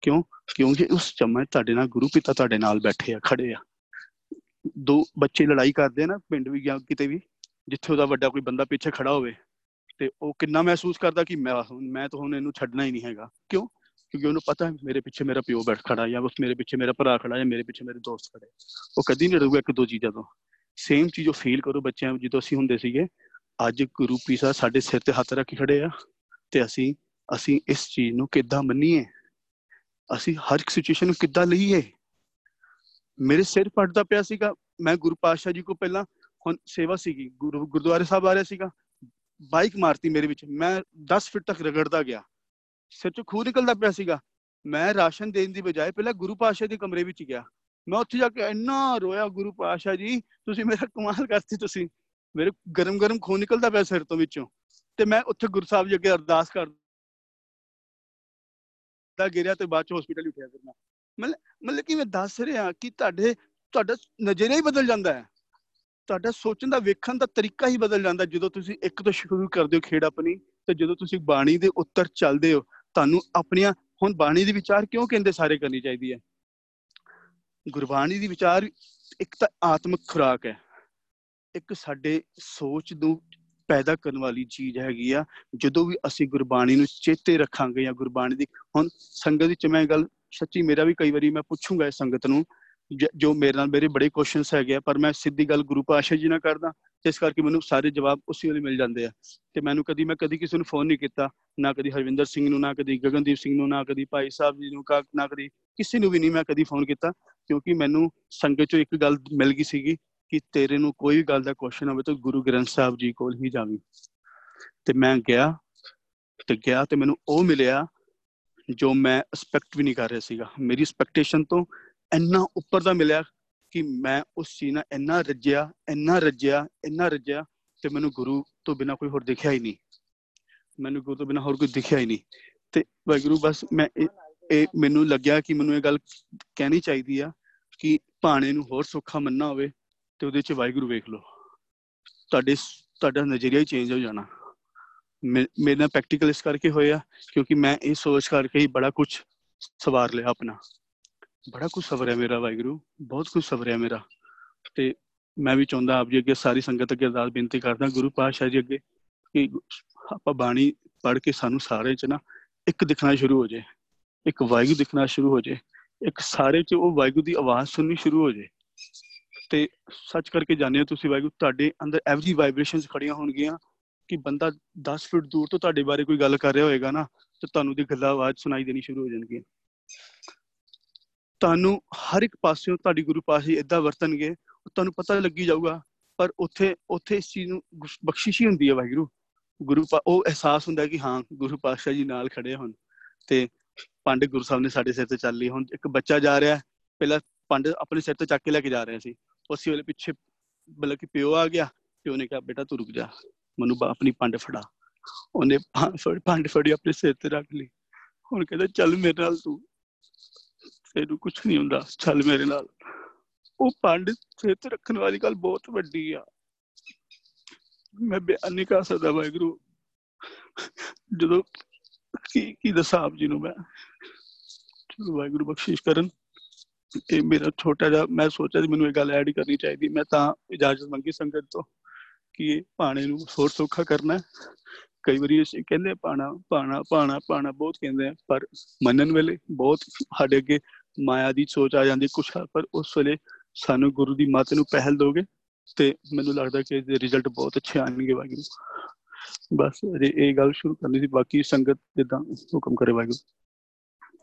ਕਿਉਂ? ਕਿਉਂਕਿ ਉਸ ਸਮੇਂ ਤੁਹਾਡੇ ਨਾਲ ਗੁਰੂ ਪਿਤਾ ਤੁਹਾਡੇ ਨਾਲ ਬੈਠੇ ਆ, ਖੜੇ ਆ। ਦੋ ਬੱਚੇ ਲੜਾਈ ਕਰਦੇ ਆ ਨਾ ਪਿੰਡ ਵੀ ਗਿਆ ਕਿਤੇ ਵੀ, ਜਿੱਥੇ ਉਹਦਾ ਵੱਡਾ ਕੋਈ ਬੰਦਾ ਪਿੱਛੇ ਖੜਾ ਹੋਵੇ, ਤੇ ਉਹ ਕਿੰਨਾ ਮਹਿਸੂਸ ਕਰਦਾ ਕਿ ਮੈਂ ਮੈਂ ਤਾਂ ਹੁਣ ਇਹਨੂੰ ਛੱਡਣਾ ਹੀ ਨਹੀਂ ਹੈਗਾ। ਕਿਉਂ? ਕਿਉਂਕਿ ਉਹਨੂੰ ਪਤਾ ਮੇਰੇ ਪਿੱਛੇ ਮੇਰਾ ਪਿਓ ਬੈਠ ਖੜਾ ਜਾਂ ਉਸ ਮੇਰੇ ਪਿੱਛੇ ਮੇਰਾ ਭਰਾ ਖੜਾ ਜਾਂ ਮੇਰੇ ਪਿੱਛੇ ਮੇਰੇ ਦੋਸਤ ਖੜੇ ਉਹ ਕਦੀ ਨਹੀਂ ਰਹੂਗਾ ਇੱਕ ਦੋ ਚੀਜ਼ਾਂ ਤੋਂ। ਸੇਮ ਚੀਜ਼ ਉਹ ਫੀਲ ਕਰੋ ਬੱਚਿਆਂ ਜਦੋਂ ਅਸੀਂ ਹੁੰਦੇ ਸੀਗੇ, ਅੱਜ ਗੁਰੂ ਪੀਸਾ ਸਾਡੇ ਸਿਰ ਤੇ ਹੱਥ ਰੱਖ ਕੇ ਖੜੇ ਆ, ਤੇ ਅਸੀਂ ਅਸੀਂ ਇਸ ਚੀਜ਼ ਨੂੰ ਕਿੱਦਾਂ ਮੰਨੀਏ? ਅਸੀਂ ਹਰ ਇੱਕ ਸਿਚੁਏਸ਼ਨ ਨੂੰ ਕਿੱਦਾਂ ਲਈਏ? ਮੇਰੇ ਸਿਰ ਪੜਦਾ ਪਿਆ ਸੀਗਾ। ਮੈਂ ਗੁਰੂ ਪਾਤਸ਼ਾਹ ਜੀ ਕੋ ਪਹਿਲਾਂ ਹੁਣ ਸੇਵਾ ਸੀਗੀ। ਗੁਰੂ ਗੁਰਦੁਆਰੇ ਸਾਹਿਬ ਆ ਰਿਹਾ ਸੀਗਾ। ਬਾਈਕ ਮਾਰਤੀ ਮੇਰੇ ਵਿੱਚ। ਮੈਂ 10 ਫੁੱਟ ਤੱਕ ਰਗੜਦਾ ਗਿਆ। ਸਿਰ ਚੋਂ ਖੂਨ ਨਿਕਲਦਾ ਪਿਆ ਸੀਗਾ। ਮੈਂ ਰਾਸ਼ਨ ਦੇਣ ਦੀ ਬਜਾਏ ਪਹਿਲਾਂ ਗੁਰੂ ਪਾਤਸ਼ਾਹ ਦੇ ਕਮਰੇ ਵਿੱਚ ਗਿਆ। ਮੈਂ ਉੱਥੇ ਜਾ ਕੇ ਇੰਨਾ ਰੋਇਆ, ਗੁਰੂ ਪਾਤਸ਼ਾਹ ਜੀ, ਤੁਸੀਂ ਮੇਰਾ ਕਮਾਲ ਕਰਤੀ ਤੁਸੀਂ। ਮੇਰੇ ਗਰਮ ਗਰਮ ਖੂਨ ਨਿਕਲਦਾ ਪਿਆ ਸਿਰ ਤੋਂ ਵਿੱਚੋਂ। ਤੇ ਮੈਂ ਉੱਥੇ ਗੁਰੂ ਸਾਹਿਬ ਜੀ ਅੱਗੇ ਅਰਦਾਸ ਕਰਦਾ ਗਿਰਿਆ ਤੇ ਬਾਅਦ ਚ ਹਸਪੀਟਲ ਉੱਠਿਆ ਫਿਰ ਮੈਂ। ਮਤਲਬ ਮਤਲਬ ਕਿ ਮੈਂ ਦੱਸ ਰਿਹਾ ਕਿ ਤੁਹਾਡੇ, ਤੁਹਾਡਾ ਨਜ਼ਰੀਆ ਹੀ ਬਦਲ ਜਾਂਦਾ ਹੈ। ਤੁਹਾਡਾ ਸੋਚਣ ਦਾ, ਵੇਖਣ ਦਾ ਤਰੀਕਾ ਹੀ ਬਦਲ ਜਾਂਦਾ ਜਦੋਂ ਤੁਸੀਂ ਇੱਕ ਤੋਂ ਸ਼ੁਰੂ ਕਰਦੇ ਹੋ ਖੇਡ ਆਪਣੀ, ਤੇ ਜਦੋਂ ਤੁਸੀਂ ਬਾਣੀ ਦੇ ਉੱਤਰ ਚੱਲਦੇ ਹੋ, ਤੁਹਾਨੂੰ ਆਪਣੀਆਂ, ਹੁਣ ਬਾਣੀ ਦੀ ਵਿਚਾਰ ਕਿਉਂ ਕਹਿੰਦੇ ਸਾਰੇ ਕਰਨੀ ਚਾਹੀਦੀ ਹੈ? ਗੁਰਬਾਣੀ ਦੀ ਵਿਚਾਰ ਇੱਕ ਤਾਂ ਆਤਮਿਕ ਖੁਰਾਕ ਹੈ। ਇੱਕ ਸਾਡੇ ਸੋਚ ਨੂੰ ਪੈਦਾ ਕਰਨ ਵਾਲੀ ਚੀਜ਼ ਹੈਗੀ ਆ, ਜਦੋਂ ਵੀ ਅਸੀਂ ਗੁਰਬਾਣੀ ਨੂੰ ਚੇਤੇ ਰੱਖਾਂਗੇ ਜਾਂ ਗੁਰਬਾਣੀ ਦੀ, ਹੁਣ ਸੰਗਤ ਵਿੱਚ ਮੈਂ ਗੱਲ, ਸੱਚੀ ਮੇਰਾ ਵੀ ਕਈ ਵਾਰੀ ਮੈਂ ਪੁੱਛੂੰਗਾ ਇਸ ਸੰਗਤ ਨੂੰ, ਜੋ ਮੇਰੇ ਨਾਲ ਮੇਰੇ ਬੜੇ ਕੁਐਸਚਨਸ ਹੈਗੇ ਪਰ ਮੈਂ ਸਿੱਧੀ ਗੱਲ ਗੁਰੂ ਪਾਸ਼ਾ ਜੀ ਨਾਲ ਕਰਦਾ ਇਸ ਕਰਕੇ ਮੈਨੂੰ ਸਾਰੇ ਜਵਾਬ ਉਸੇ ਵੇਲੇ ਮਿਲ ਜਾਂਦੇ ਆ। ਤੇ ਮੈਨੂੰ ਕਦੀ, ਮੈਂ ਕਦੀ ਕਿਸੇ ਨੂੰ ਫੋਨ ਨਹੀਂ ਕੀਤਾ, ਨਾ ਕਦੀ ਹਰਵਿੰਦਰ ਸਿੰਘ ਨੂੰ, ਨਾ ਕਦੀ ਗਗਨਦੀਪ ਸਿੰਘ ਨੂੰ, ਨਾ ਕਦੀ ਭਾਈ ਸਾਹਿਬ ਜੀ ਨੂੰ ਨਾ ਕਦੀ ਕਿਸੇ ਨੂੰ ਵੀ ਨਹੀਂ ਮੈਂ ਕਦੀ ਫੋਨ ਕੀਤਾ, ਕਿਉਂਕਿ ਮੈਨੂੰ ਸੰਗਤ ਚੋਂ ਇੱਕ ਗੱਲ ਮਿਲ ਗਈ ਸੀਗੀ ਕਿ ਤੇਰੇ ਨੂੰ ਕੋਈ ਗੱਲ ਦਾ ਕੁਐਸਚਨ ਹੋਵੇ ਤਾਂ ਗੁਰੂ ਗ੍ਰੰਥ ਸਾਹਿਬ ਜੀ ਕੋਲ ਹੀ ਜਾਵੀਂ। ਤੇ ਮੈਂ ਗਿਆ ਤੇ ਗਿਆ ਤੇ ਮੈਨੂੰ ਉਹ ਮਿਲਿਆ ਜੋ ਮੈਂ ਐਕਸਪੈਕਟ ਵੀ ਨਹੀਂ ਕਰ ਰਿਹਾ ਸੀਗਾ। ਮੇਰੀ ਐਕਸਪੈਕਟੇਸ਼ਨ ਤੋਂ ਇੰਨਾ ਉੱਪਰ ਦਾ ਮਿਲਿਆ ਕਿ ਮੈਂ ਉਸ ਚੀਜ਼ ਨਾਲ ਇੰਨਾ ਰੱਜਿਆ ਇੰਨਾ ਰੱਜਿਆ ਇੰਨਾ ਰੱਜਿਆ ਤੇ ਮੈਨੂੰ ਗੁਰੂ ਤੋਂ ਬਿਨਾ ਕੋਈ ਹੋਰ ਦਿਖਿਆ ਹੀ ਨਹੀਂ। ਮੈਨੂੰ ਗੁਰੂ ਤੋਂ ਬਿਨਾ ਹੋਰ ਕੋਈ ਦਿਖਿਆ ਹੀ ਨਹੀਂ। ਤੇ ਵਾਹਿਗੁਰੂ, ਬਸ ਮੈਂ ਇਹ ਮੈਨੂੰ ਲੱਗਿਆ ਕਿ ਮੈਨੂੰ ਇਹ ਗੱਲ ਕਹਿਣੀ ਚਾਹੀਦੀ ਆ ਕਿ ਭਾਣੇ ਨੂੰ ਹੋਰ ਸੁੱਖਾ ਮੰਨਣਾ ਹੋਵੇ। ਤੇ ਉਹਦੇ ਚ ਵਾਹਿਗੁਰੂ ਵੇਖ ਲਓ। ਤੁਹਾਡੇ ਤੁਹਾਡਾ ਨਜ਼ਰੀਆ ਹੀ ਚੇਂਜ ਹੋ ਜਾਣਾ। ਮੇਰੇ ਨਾਲ ਪ੍ਰੈਕਟੀਕਲ ਇਸ ਕਰਕੇ ਹੋਇਆ ਕਿਉਂਕਿ ਮੈਂ ਇਹ ਸੋਚ ਕਰਕੇ ਹੀ ਬੜਾ ਕੁਝ ਸਵਾਰ ਲਿਆ ਆਪਣਾ। ਬੜਾ ਕੁਝ ਸਬਰ ਹੈ ਮੇਰਾ ਵਾਹਿਗੁਰੂ, ਬਹੁਤ ਕੁਝ ਸਬਰ ਹੈ ਮੇਰਾ। ਤੇ ਮੈਂ ਵੀ ਚਾਹੁੰਦਾ ਆਪ ਜੀ ਅੱਗੇ ਸਾਰੀ ਸੰਗਤ ਅੱਗੇ ਅਰਦਾਸ ਬੇਨਤੀ ਕਰਦਾ ਗੁਰੂ ਪਾਤਸ਼ਾਹ ਜੀ ਅੱਗੇ ਕਿ ਆਪਾਂ ਬਾਣੀ ਪੜ੍ਹ ਕੇ ਸਾਨੂੰ ਸਾਰੇ ਚ ਨਾ ਇੱਕ ਦਿਖਣਾ ਸ਼ੁਰੂ ਹੋ ਜਾਏ, ਇੱਕ ਵਾਹਿਗੁਰੂ ਦਿਖਣਾ ਸ਼ੁਰੂ ਹੋ ਜਾਏ, ਇੱਕ ਸਾਰੇ ਚ ਉਹ ਵਾਹਿਗੁਰੂ ਦੀ ਆਵਾਜ਼ ਸੁਣਨੀ ਸ਼ੁਰੂ ਹੋ ਜਾਏ। ਤੇ ਸੱਚ ਕਰਕੇ ਜਾਣਿਆ ਤੁਸੀਂ ਵਾਹਿਗੁਰੂ, ਤੁਹਾਡੇ ਅੰਦਰ ਐਵਰੀ ਵਾਈਬ੍ਰੇਸ਼ਨਸ ਖੜੀਆਂ ਹੋਣਗੀਆਂ ਕਿ ਬੰਦਾ 10 ਫੁੱਟ ਦੂਰ ਤੋਂ ਤੁਹਾਡੇ ਬਾਰੇ ਕੋਈ ਗੱਲ ਕਰ ਰਿਹਾ ਹੋਏਗਾ ਨਾ, ਤੇ ਤੁਹਾਨੂੰ ਦੀ ਗੱਲਾਂ ਆਵਾਜ਼ ਸੁਣਾਈ ਦੇਣੀ ਸ਼ੁਰੂ ਹੋ ਜਾਣਗੀਆਂ। ਤੁਹਾਨੂੰ ਹਰ ਇੱਕ ਪਾਸਿਓਂ ਤੁਹਾਡੀ ਗੁਰੂ ਪਾਸ਼ੀ ਇਦਾਂ ਵਰਤਣਗੇ ਤੁਹਾਨੂੰ ਪਤਾ ਲੱਗੀ ਜਾਊਗਾ, ਪਰ ਉੱਥੇ ਉੱਥੇ ਇਸ ਚੀਜ਼ ਨੂੰ ਬਖਸ਼ਿਸ਼ ਹੀ ਹੁੰਦੀ ਹੈ ਵਾਹਿਗੁਰੂ। ਗੁਰੂ ਉਹ ਅਹਿਸਾਸ ਹੁੰਦਾ ਕਿ ਹਾਂ, ਗੁਰੂ ਪਾਤਸ਼ਾਹ ਜੀ ਨਾਲ ਖੜੇ ਹਨ ਤੇ ਪੰਡ ਗੁਰੂ ਸਾਹਿਬ ਨੇ ਸਾਡੇ ਸਿਰ ਤੇ ਚੱਲ ਲਈ ਹੁਣ ਇੱਕ ਬੱਚਾ ਜਾ ਰਿਹਾ, ਪਹਿਲਾਂ ਪੰਡ ਆਪਣੇ ਸਿਰ ਤੇ ਚੱਕ ਕੇ ਲੈ ਕੇ ਜਾ ਰਹੇ ਸੀ। ਉਸੇ ਵੇਲੇ ਪਿੱਛੇ ਬਲਕਿ ਪਿਓ ਆ ਗਿਆ ਪਿਓ ਨੇ ਕਿਹਾ, ਬੇਟਾ ਤੂੰ ਰੁਕ ਜਾ, ਮਨੂੰ ਆਪਣੀ ਪੰਡ ਫੜਾ। ਉਹਨੇ ਪੰਡ ਫੜੀ ਆਪਣੇ ਸਿਰ ਤੇ ਰੱਖ ਲਈ। ਹੁਣ ਕਹਿੰਦਾ, ਚੱਲ ਮੇਰੇ ਨਾਲ ਤੂੰ, ਤੈਨੂੰ ਕੁਝ ਨਹੀਂ ਹੁੰਦਾ, ਚੱਲ ਮੇਰੇ ਨਾਲ। ਉਹ ਪੰਡ ਸਿਰ ਤੇ ਰੱਖਣ ਵਾਲੀ ਗੱਲ ਬਹੁਤ ਵੱਡੀ ਆ। ਮੈਂ ਬਿਆਨ ਨਹੀਂ ਕਰ ਸਕਦਾ ਵਾਹਿਗੁਰੂ। ਜਦੋਂ ਕੀ ਕੀ ਦੱਸਾਂ ਆਪ ਜੀ ਨੂੰ ਮੈਂ? ਚਲੋ ਵਾਹਿਗੁਰੂ ਬਖਸ਼ਿਸ਼ ਕਰਨ। ਇਹ ਮੇਰਾ ਛੋਟਾ ਜਿਹਾ, ਮੈਂ ਸੋਚਿਆ ਸੀ ਮੈਨੂੰ ਇਹ ਗੱਲ ਐਡ ਕਰਨੀ ਚਾਹੀਦੀ। ਮੈਂ ਤਾਂ ਇਜਾਜ਼ਤ ਮੰਗੀ ਸੰਗਤ ਤੋਂ ਕਿ ਇਹ ਪਾਣੇ ਨੂੰ ਹੋਰ ਸੌਖਾ ਕਰਨਾ ਕਈ ਵਾਰੀ ਅਸੀਂ ਕਹਿੰਦੇ ਪਾਣਾ ਪਾਣਾ ਪਾਣਾ ਪਾਣਾ ਬਹੁਤ ਕਹਿੰਦੇ ਆ, ਪਰ ਮੰਨਣ ਵੇਲੇ ਬਹੁਤ ਸਾਡੇ ਅੱਗੇ ਮਾਇਆ ਦੀ ਸੋਚ ਆ ਜਾਂਦੀ ਕੁਛ ਪਰ ਉਸ ਵੇਲੇ ਸਾਨੂੰ ਗੁਰੂ ਦੀ ਮੱਤ ਨੂੰ ਪਹਿਲ ਦੋਗੇ ਤੇ ਮੈਨੂੰ ਲੱਗਦਾ ਕਿ ਇਹਦੇ ਰਿਜ਼ਲਟ ਬਹੁਤ ਅੱਛੇ ਆਣਗੇ ਵਾਹਿਗੁਰੂ। ਬਸ ਇਹ ਗੱਲ ਸ਼ੁਰੂ ਕਰਨੀ ਸੀ, ਬਾਕੀ ਸੰਗਤ ਜਿੱਦਾਂ ਹੁਕਮ ਕਰੇ ਵਾਹਿਗੁਰੂ।